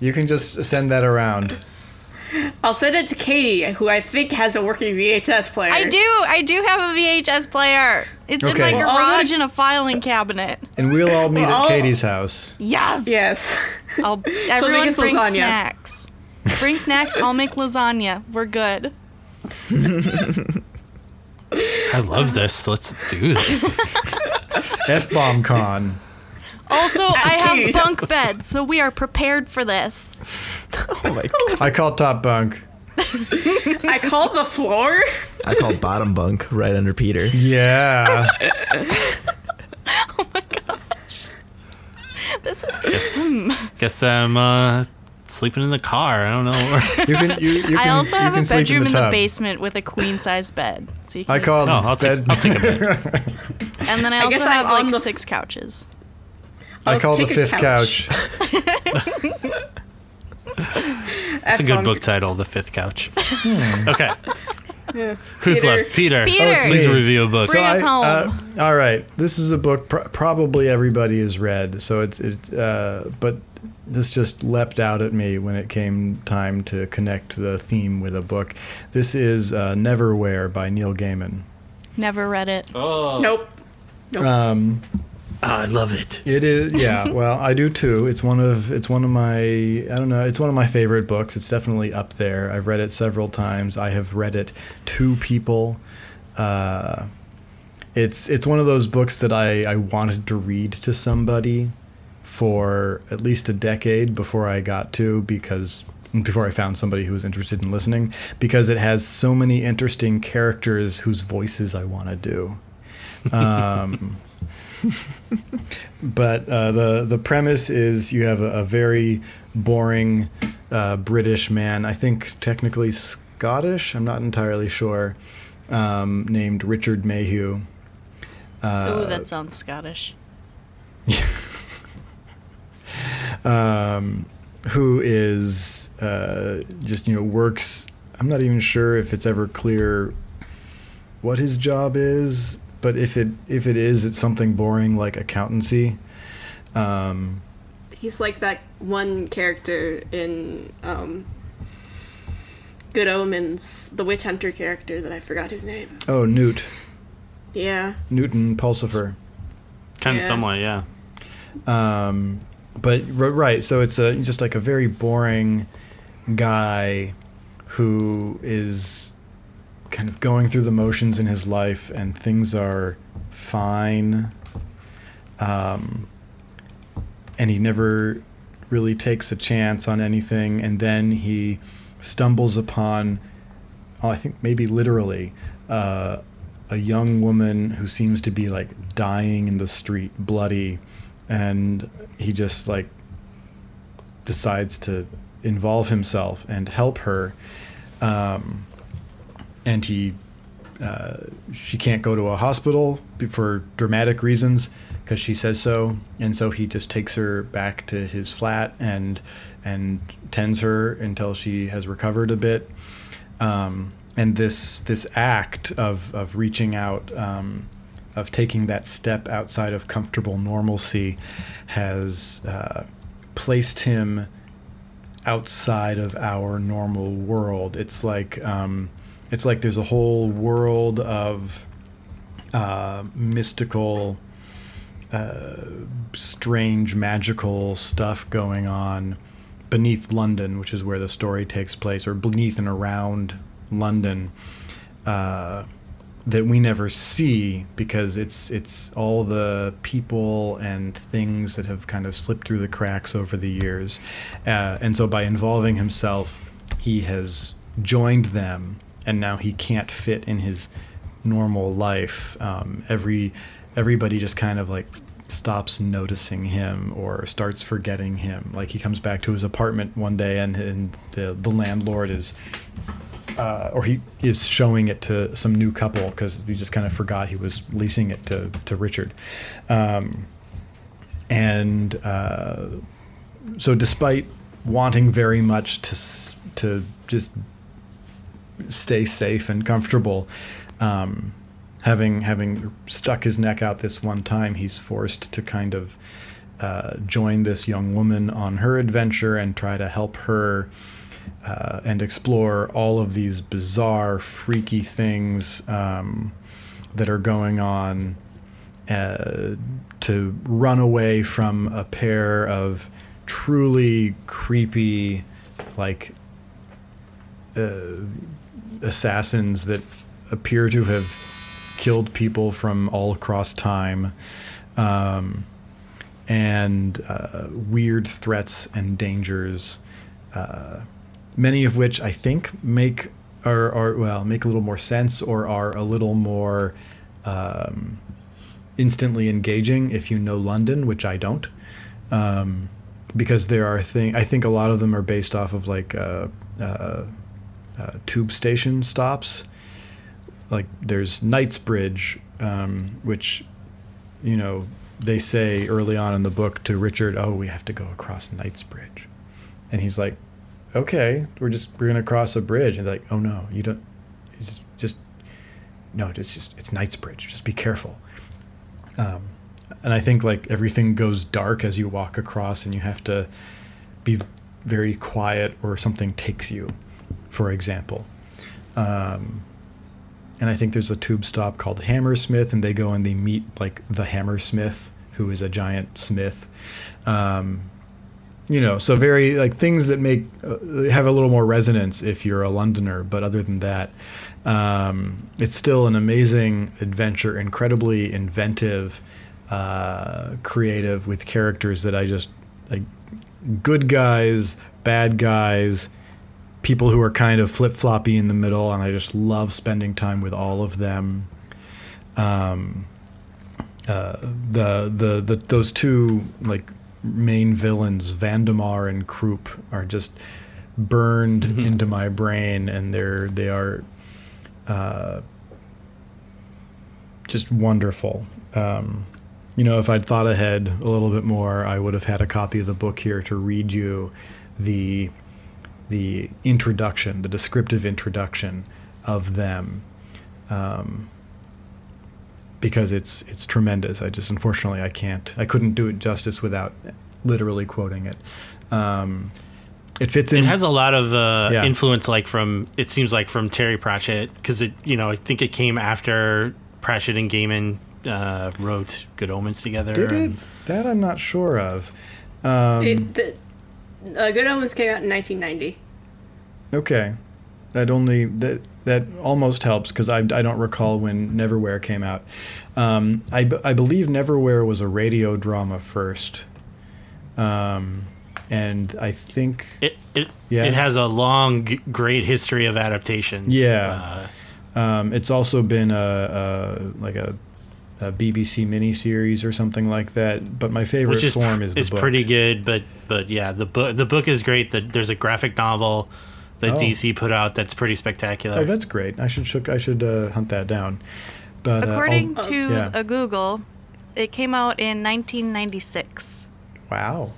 you can just send that around. I'll send it to Katie, who I think has a working VHS player. I do. I do have a VHS player. It's in my Well, I'll garage in a filing cabinet. And we'll all meet Well, at I'll- Katie's house. Yes. Yes. I'll, [LAUGHS] everyone us bring lasagna. snacks. Bring snacks. I'll make lasagna. We're good. [LAUGHS] I love this. Let's do this. [LAUGHS] F bomb con. Also, [LAUGHS] I Katie. have bunk beds, so we are prepared for this. Oh my god. I call top bunk. [LAUGHS] I call the floor. I call bottom bunk right under Peter. Yeah. Oh my gosh. This is. Guess, Guess I'm uh, sleeping in the car. I don't know. [LAUGHS] [LAUGHS] You can. You, you can I also you have can a bedroom in, in the, the, basement with a queen size bed. So you can I call it oh, I'll take. I'll take a bed. [LAUGHS] And then I also guess I'm have like the- six couches. I I'll call the fifth couch. That's a good book title, The Fifth Couch. Hmm. okay. Who's Peter. left? Peter. Peter! Oh, it's me. Please review a book. Bring us home. uh, all right, this is a book pr- probably everybody has read. So it's it, uh, but this just leapt out at me when it came time to connect the theme with a book. This is uh, Neverwhere by Neil Gaiman. Never read it. Oh, Nope. Um, I love it. It is, yeah. [LAUGHS] Well, I do too. It's one of it's one of my I don't know. It's one of my favorite books. It's definitely up there. I've read it several times. I have read it to people. Uh, it's it's one of those books that I I wanted to read to somebody for at least a decade before I got to because before I found somebody who was interested in listening because it has so many interesting characters whose voices I want to do. Um, [LAUGHS] but uh, the the premise is you have a, a very boring uh, British man, I think technically Scottish. I'm not entirely sure. Um, named Richard Mayhew. Uh, Ooh, that sounds Scottish. [LAUGHS] um, who is uh, just you know works. I'm not even sure if it's ever clear what his job is, but if it if it is, it's something boring like accountancy. Um, He's like that one character in um, Good Omens, the witch hunter character that I forgot his name. oh, Newt Yeah. Newton Pulsifer. Kind of Yeah. somewhat, yeah. Um, but right, so it's a just like a very boring guy who is kind of going through the motions in his life, and things are fine. Um, and he never really takes a chance on anything, and then he stumbles upon, oh, I think maybe literally, uh, a young woman who seems to be like dying in the street, bloody, and he just like decides to involve himself and help her. Um, and he, uh, she can't go to a hospital for dramatic reasons because she says so, and so he just takes her back to his flat and and tends her until she has recovered a bit. Um, and this this act of of reaching out, um, of taking that step outside of comfortable normalcy, has uh, placed him outside of our normal world. It's like um, it's like there's a whole world of uh, mystical, uh, strange, magical stuff going on beneath London, which is where the story takes place, or beneath and around London. Uh, that we never see because it's it's all the people and things that have kind of slipped through the cracks over the years, uh, and so by involving himself, he has joined them, and now he can't fit in his normal life. Um, every everybody just kind of like stops noticing him or starts forgetting him. Like he comes back to his apartment one day, and, and the the landlord is uh, or he is showing it to some new couple because he just kind of forgot he was leasing it to, to Richard. Um, and uh, so, despite wanting very much to, to just stay safe and comfortable, um, having, having stuck his neck out this one time, he's forced to kind of uh, join this young woman on her adventure and try to help her uh, and explore all of these bizarre, freaky things um, that are going on uh, to run away from a pair of truly creepy, like, uh, assassins that appear to have killed people from all across time. Um, and uh, weird threats and dangers uh, many of which I think make are, are well make a little more sense or are a little more um, instantly engaging if you know London, which I don't, um, because there are things I think a lot of them are based off of like uh, uh, uh, tube station stops. Like there's Knightsbridge, um, which you know they say early on in the book to Richard, "Oh, we have to go across Knightsbridge," and he's like, okay, we're just we're gonna cross a bridge, and like, oh no, you don't. It's just no, it's just it's Knightsbridge. Just be careful. Um, and I think like everything goes dark as you walk across, and you have to be very quiet, or something takes you, for example. Um, and I think there's a tube stop called Hammersmith, and they go and they meet like the Hammersmith, who is a giant smith. Um, you know, so very like things that make uh, have a little more resonance if you're a Londoner. But other than that, um, it's still an amazing adventure, incredibly inventive, uh, creative, with characters that I just like, good guys, bad guys, people who are kind of flip floppy in the middle, and I just love spending time with all of them. Um, uh, the, the the those two like main villains, Vandemar and Croup, are just burned mm-hmm. [LAUGHS] into my brain, and they're they are uh, just wonderful. Um, you know, if I'd thought ahead a little bit more, I would have had a copy of the book here to read you the the introduction, the descriptive introduction of them. Um, because it's it's tremendous. I just unfortunately I can't I couldn't do it justice without literally quoting it. Um, it fits in. It has a lot of uh, yeah. influence, like from it seems like from Terry Pratchett, because it you know I think it came after Pratchett and Gaiman uh, wrote Good Omens together. Did it? That I'm not sure of. Um, it, the, uh, Good Omens came out in 1990. Okay, that only that that almost helps because I, I don't recall when Neverwhere came out. Um, I, I believe Neverwhere was a radio drama first. Um, and I think it it, yeah. it has a long, great history of adaptations. Yeah, uh, um, it's also been a, a like a, a, BBC miniseries or something like that. But my favorite is, form is the is book. pretty good. But but yeah, the book the book is great. That there's a graphic novel that oh. DC put out that's pretty spectacular. Oh, that's great. I should I should uh, hunt that down. But uh, according uh, to yeah. a Google, it came out in 1996. Wow.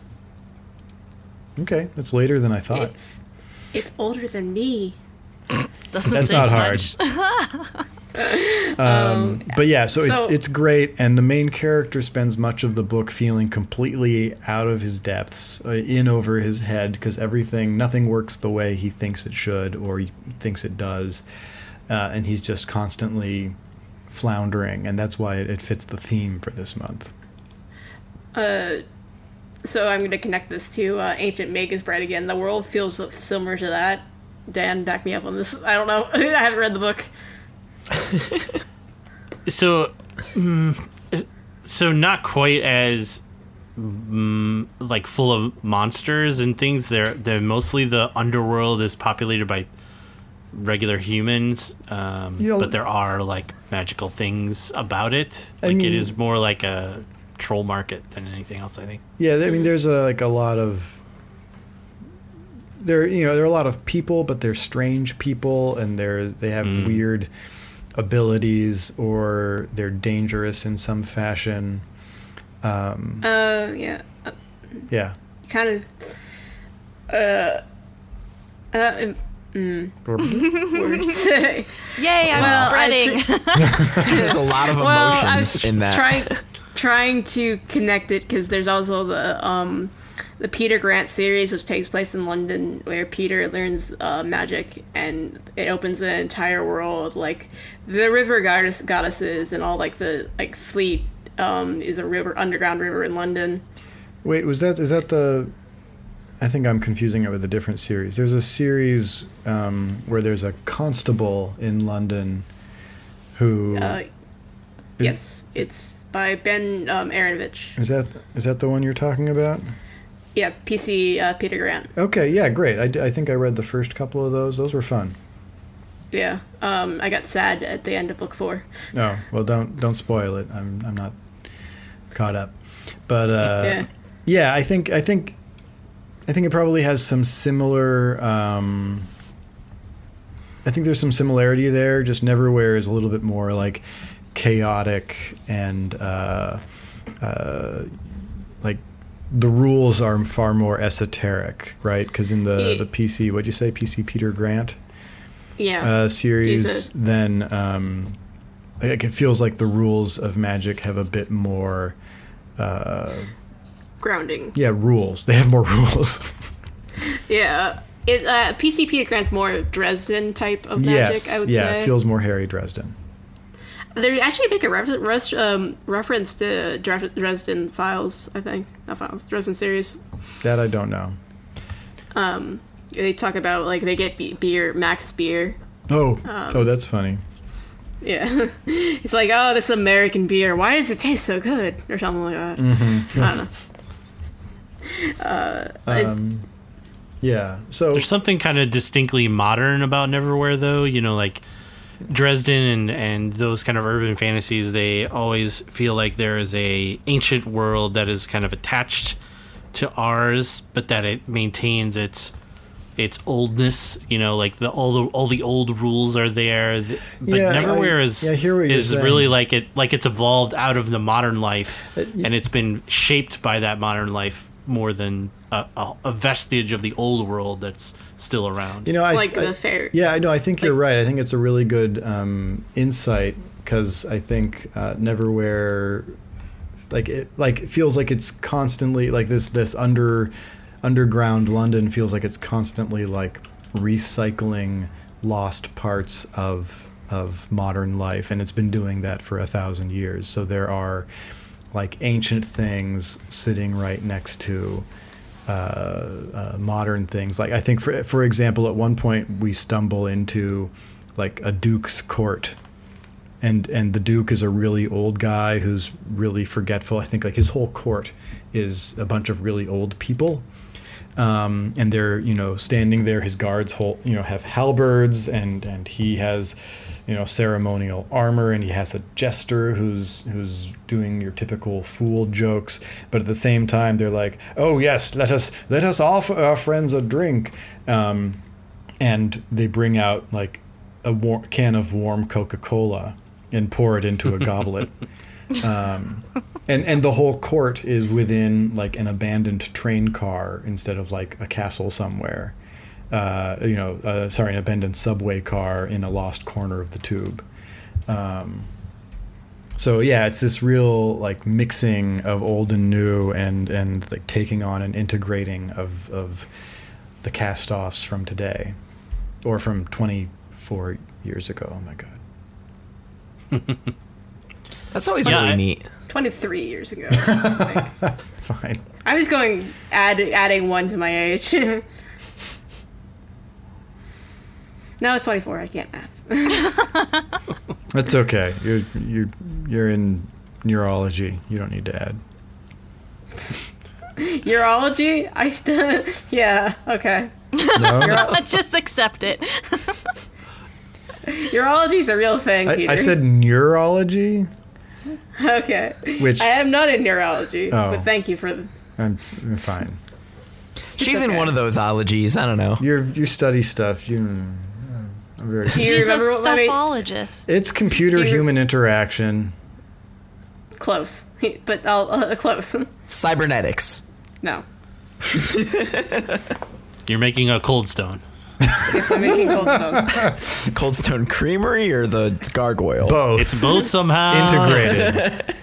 Okay, that's later than I thought. It's it's older than me. Doesn't That's take not hard. [LAUGHS] [LAUGHS] much. Um, but yeah, so, so- it's it's great, and the main character spends much of the book feeling completely out of his depths, uh, in over his head, because everything, nothing works the way he thinks it should or he thinks it does, uh, and he's just constantly floundering, and that's why it, it fits the theme for this month. Uh, so I'm going to connect this to uh, Ancient Magus Bride again. The world feels similar to that. Dan, back me up on this. I don't know. [LAUGHS] I haven't read the book. So, mm, so not quite as mm, like full of monsters and things. They're they're mostly the underworld is populated by regular humans, um, You know- but there are like magical things about it. I Like mean- it is more like a troll market than anything else. I think. Yeah, I mean, there's a, like a lot of there. You know, there are a lot of people, but they're strange people, and they're they have weird abilities, or they're dangerous in some fashion. Um, Uh, yeah. yeah, Kind of. Uh. Uh. Mm, words. [LAUGHS] [LAUGHS] Yay, I'm Well, I spreading. [LAUGHS] There's a lot of well, I emotions was in that. trying trying to connect it because there's also the um the Peter Grant series, which takes place in London, where Peter learns uh, magic, and it opens an entire world. Like the river goddess goddesses and all like the like Fleet um, is a river underground river in London. Wait, was that is that the? I think I'm confusing it with a different series. There's a series um, where there's a constable in London who. Uh, yes, it's by Ben um, Aaronovitch. Is that is that the one you're talking about? Yeah, PC uh, Peter Grant. Okay, yeah, great. I, d- I think I read the first couple of those. Those were fun. Yeah, um, I got sad at the end of book four. No, well, don't don't spoil it. I'm I'm not caught up, but uh, Yeah. yeah, I think I think I think it probably has some similar. Um, I think there's some similarity there. Just Neverwhere is a little bit more like chaotic and uh, uh, like the rules are far more esoteric, right? Because in the Yeah. the PC, what'd you say, PC Peter Grant? Yeah. uh, series, then um, like it feels like the rules of magic have a bit more, uh, grounding. yeah, rules. They have more [LAUGHS] rules. Yeah. It, uh, PC Peter Grant's more Dresden type of magic, yes, I would yeah, say. it feels more Harry Dresden. They actually make a ref- res- um, reference to Dre- Dresden Files, I think. Not Files, Dresden series. That I don't know. Um, they talk about, like, they get be- beer, Mac's beer. Oh, Um, oh, that's funny. Yeah. [LAUGHS] it's like, oh, this American beer. Why does it taste so good? Or something like that. Mm-hmm. I don't know. Uh, I- Um, yeah. So There's something kind of distinctly modern about Neverwhere, though. You know, like Dresden and, and those kind of urban fantasies, they always feel like there is a ancient world that is kind of attached to ours, but that it maintains its its oldness. You know, like the all the all the old rules are there. But Yeah, I- is yeah, is really like it like it's evolved out of the modern life, Uh, y- and it's been shaped by that modern life more than a, a, a vestige of the old world that's still around. you know, I like I- the fair. Yeah, I know. I think you're right. I think it's a really good um, insight because I think uh, Neverwhere, like it, like it feels like it's constantly like this this under underground London feels like it's constantly like recycling lost parts of of modern life, and it's been doing that for a thousand years. So there are like ancient things sitting right next to uh, uh, modern things. Like I think, for for example, at one point we stumble into like a duke's court, and and the duke is a really old guy who's really forgetful. I think like his whole court is a bunch of really old people. Um, and they're you know standing there. His guards hold you know have halberds, and and he has you know ceremonial armor, and he has a jester who's who's doing your typical fool jokes. But at the same time, they're like, oh yes, let us let us offer our friends a drink, um, and they bring out like a war- can of warm Coca Cola and pour it into a [LAUGHS] goblet. Um, and and the whole court is within like an abandoned train car instead of like a castle somewhere. Uh, you know, uh, sorry, an abandoned subway car in a lost corner of the tube. Um, so yeah, it's this real like mixing of old and new, and and like taking on and integrating of of the cast-offs from today, or from 24 years ago. Oh my god. [LAUGHS] That's always Yeah, really I- neat. 23 years ago. [LAUGHS] Like, Fine. I was going add adding one to my age. [LAUGHS] no, it's 24. I can't math. [LAUGHS] That's okay. You're you're you're in neurology. You don't need to add. [LAUGHS] Urology? I still. Yeah, okay. No, [LAUGHS] Just accept it. Urology's a real thing, I, Peter. I said neurology. Okay. Which- I am not in neurology, Oh. but thank you for. The, I'm, I'm fine. She's in one of those ologies. I don't know. You you study stuff. You. I'm very. Do you She's a remember what my- stophologist. It's computer Do you- human interaction. close, [LAUGHS] but I'll uh, [LAUGHS] close. Cybernetics. No, [LAUGHS] You're making a cold stone. I guess I'm making cold stone. Cold Stone Creamery or the gargoyle? Both It's both somehow integrated.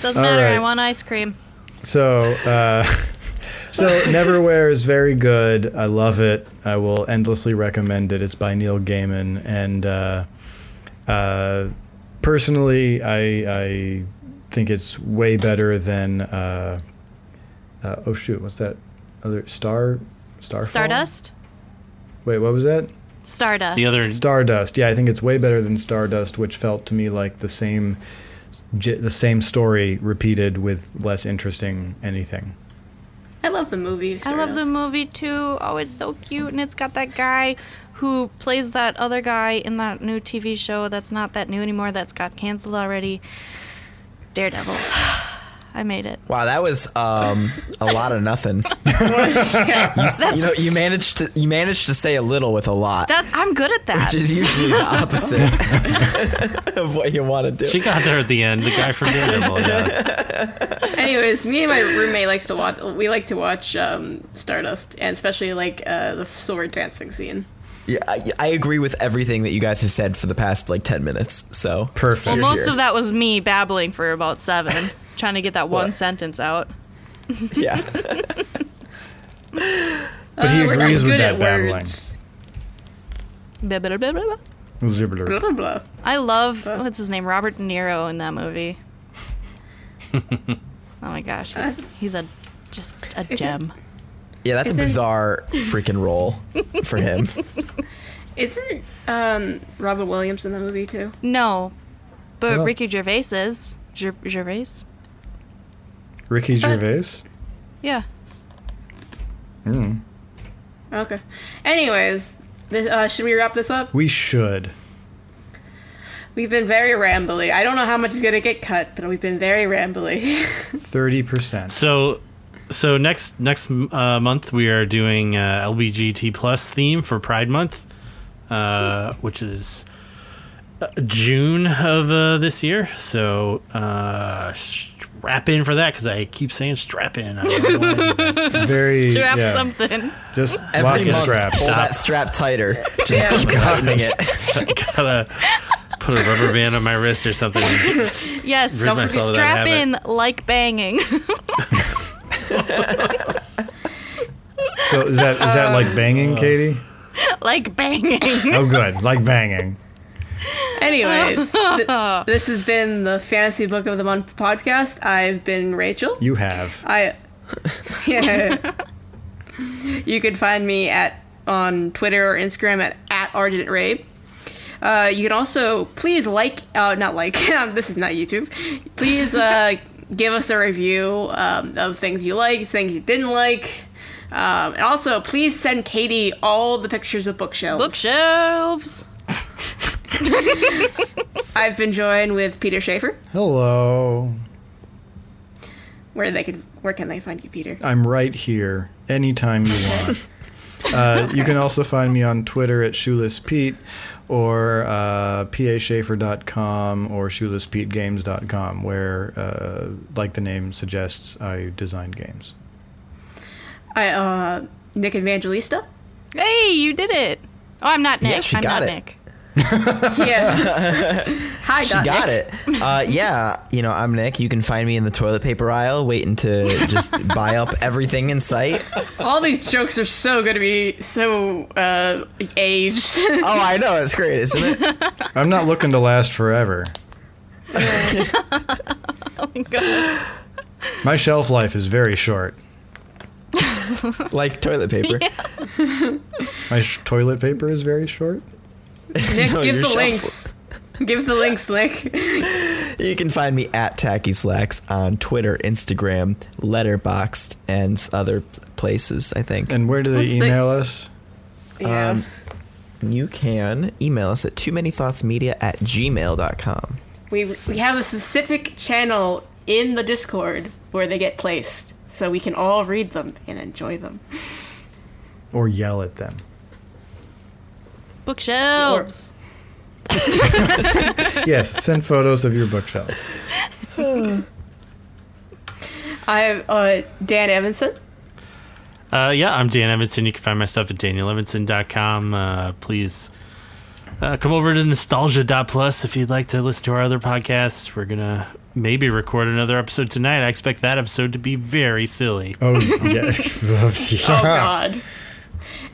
Doesn't All matter. I want ice cream. So, uh, so Neverwhere is very good. I love it. I will endlessly recommend it. It's by Neil Gaiman, and uh, uh, personally, I, I think it's way better than. Uh, uh, oh shoot! What's that? Other star, Starfall? Stardust. Wait, what was that? Stardust. The other Stardust. Yeah, I think it's way better than Stardust, which felt to me like the same, the same story repeated with less interesting anything. I love the movie. I love the movie too. Oh, it's so cute, and it's got that guy who plays that other guy in that new TV show that's not that new anymore. That's got canceled already. Daredevil. [SIGHS] [LAUGHS] I made it. Wow, that was um, [LAUGHS] a lot of nothing. [LAUGHS] you, s- you know, you managed to you managed to say a little with a lot, That I'm good at that. which is usually the opposite [LAUGHS] of what you want to do. she got there at the end. The guy from Daredevil. Yeah. Anyways, me and my roommate likes to watch. We like to watch um, Stardust, and especially like uh, the sword dancing scene. Yeah, I, I agree with everything that you guys have said for the past like ten minutes. So Perfect. well, most here. of that was me babbling for about seven, trying to get that one What? sentence out. [LAUGHS] yeah, [LAUGHS] But he Uh, agrees with that at babbling. Blah, blah, blah, blah, blah. Zibbler. Blah blah blah. I love what's his name, Robert De Niro in that movie. [LAUGHS] oh my gosh, he's, he's a just a it- gem. yeah, that's a bizarre freaking role for him. Isn't um, Robin Williams in the movie too? No, but Ricky Gervais is Ger- Gervais. Ricky Gervais. Yeah. Mm. Okay. Anyways, this, uh, should we wrap this up? We should. We've been very rambly. I don't know how much is gonna get cut, but we've been very rambly. [LAUGHS] Thirty percent. So, so next next uh, month we are doing uh, LBGT plus theme for Pride Month, uh, which is uh, June of uh, this year. So uh, strap in for that because I keep saying strap in. I don't know why I do that. [LAUGHS] Very. Strap yeah. something. Just Every lots of month, straps. Hold that strap tighter. Just keep tightening it. [LAUGHS] Gotta put a rubber band on my wrist or something. Yes. Rid myself Strap in like banging. So is that is that like banging, uh, Katie? like banging. Oh, good. Like banging. [LAUGHS] Anyways, th- [LAUGHS] this has been the Fantasy Book of the Month podcast. I've been Rachel. You have. I [LAUGHS] yeah. you can find me at on Twitter or Instagram at at Argent Rabe. Uh, you can also please like, uh, not like. this is not YouTube. Please uh, give us a review um, of things you like, things you didn't like. Um, and also, please send Katie all the pictures of bookshelves. Bookshelves. [LAUGHS] I've been joined with Peter Schaefer. Hello. Where they can, where can they find you, Peter? I'm right here anytime you [LAUGHS] want. uh, you can also find me on Twitter at Shoeless Pete or uh, paschaefer.com or shoelesspetegames.com, where, uh, like the name suggests, I design games. I uh, Nick Evangelista. Hey, you did it. Oh, I'm not Nick. Yeah, she I'm got not it. Nick. [LAUGHS] Yeah. Hi, She got got Nick. it. Uh, [LAUGHS] yeah, you know, I'm Nick. You can find me in the toilet paper aisle, waiting to just [LAUGHS] buy up everything in sight. All these jokes are so going to be so uh, aged. Oh, I know. It's great, isn't it? I'm not looking to last forever. Oh my gosh. My shelf life is very short. like toilet paper. My sh- toilet paper is very short. Nick, No, give the shelf- links. Give the links, Nick. You can find me at Tacky Slacks on Twitter, Instagram, Letterboxd, and other places, I think. And where do they What's the- email us? Yeah. Um, you can email us at too many thoughts media at gmail.com. we we have a specific channel in the Discord where they get placed, so we can all read them and enjoy them. Or yell at them. Bookshelves. [LAUGHS] Yes, send photos of your bookshelves. [LAUGHS] I'm uh, Dan Evanson. Uh, yeah, I'm Dan Evanson. You can find my stuff at danielevanson.com. Uh, please uh, come over to nostalgia.plus if you'd like to listen to our other podcasts. We're going to maybe record another episode tonight. I expect that episode to be very silly. Oh, yeah. [LAUGHS] Oh God.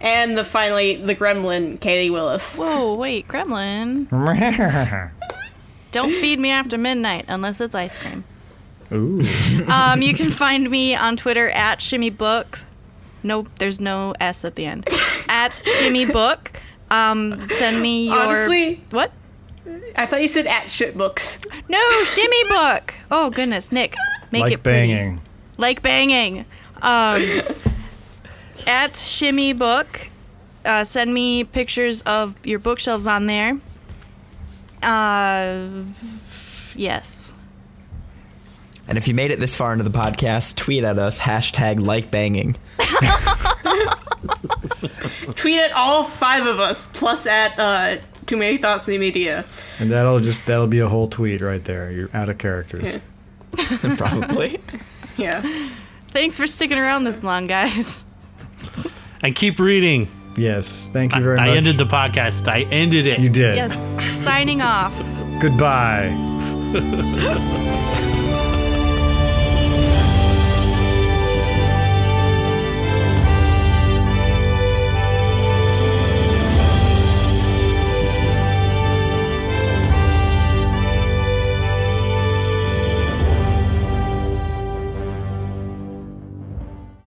And the finally the Gremlin, Katie Willis. Whoa, wait, Gremlin. [LAUGHS] Don't feed me after midnight unless it's ice cream. Ooh. [LAUGHS] Um, you can find me on Twitter at Shimmy Book. Nope, there's no S at the end. at Shimmy Book. Um, send me your Honestly, what? I thought you said at shit books. No, Shimmy Book. Oh goodness, Nick, make like it pretty. banging. like banging. Um, at Shimmy Book, uh, send me pictures of your bookshelves on there. Uh, yes. And if you made it this far into the podcast, tweet at us, hashtag like banging. [LAUGHS] Tweet at all five of us, plus at uh, Too Many Thoughts in the Media. And that'll just that'll be a whole tweet right there. You're out of characters. [LAUGHS] Probably. [LAUGHS] Yeah. Thanks for sticking around this long, guys. And keep reading. Yes. Thank you very I much. I ended the podcast. I ended it. You did. Yes. Signing off. Goodbye. [LAUGHS]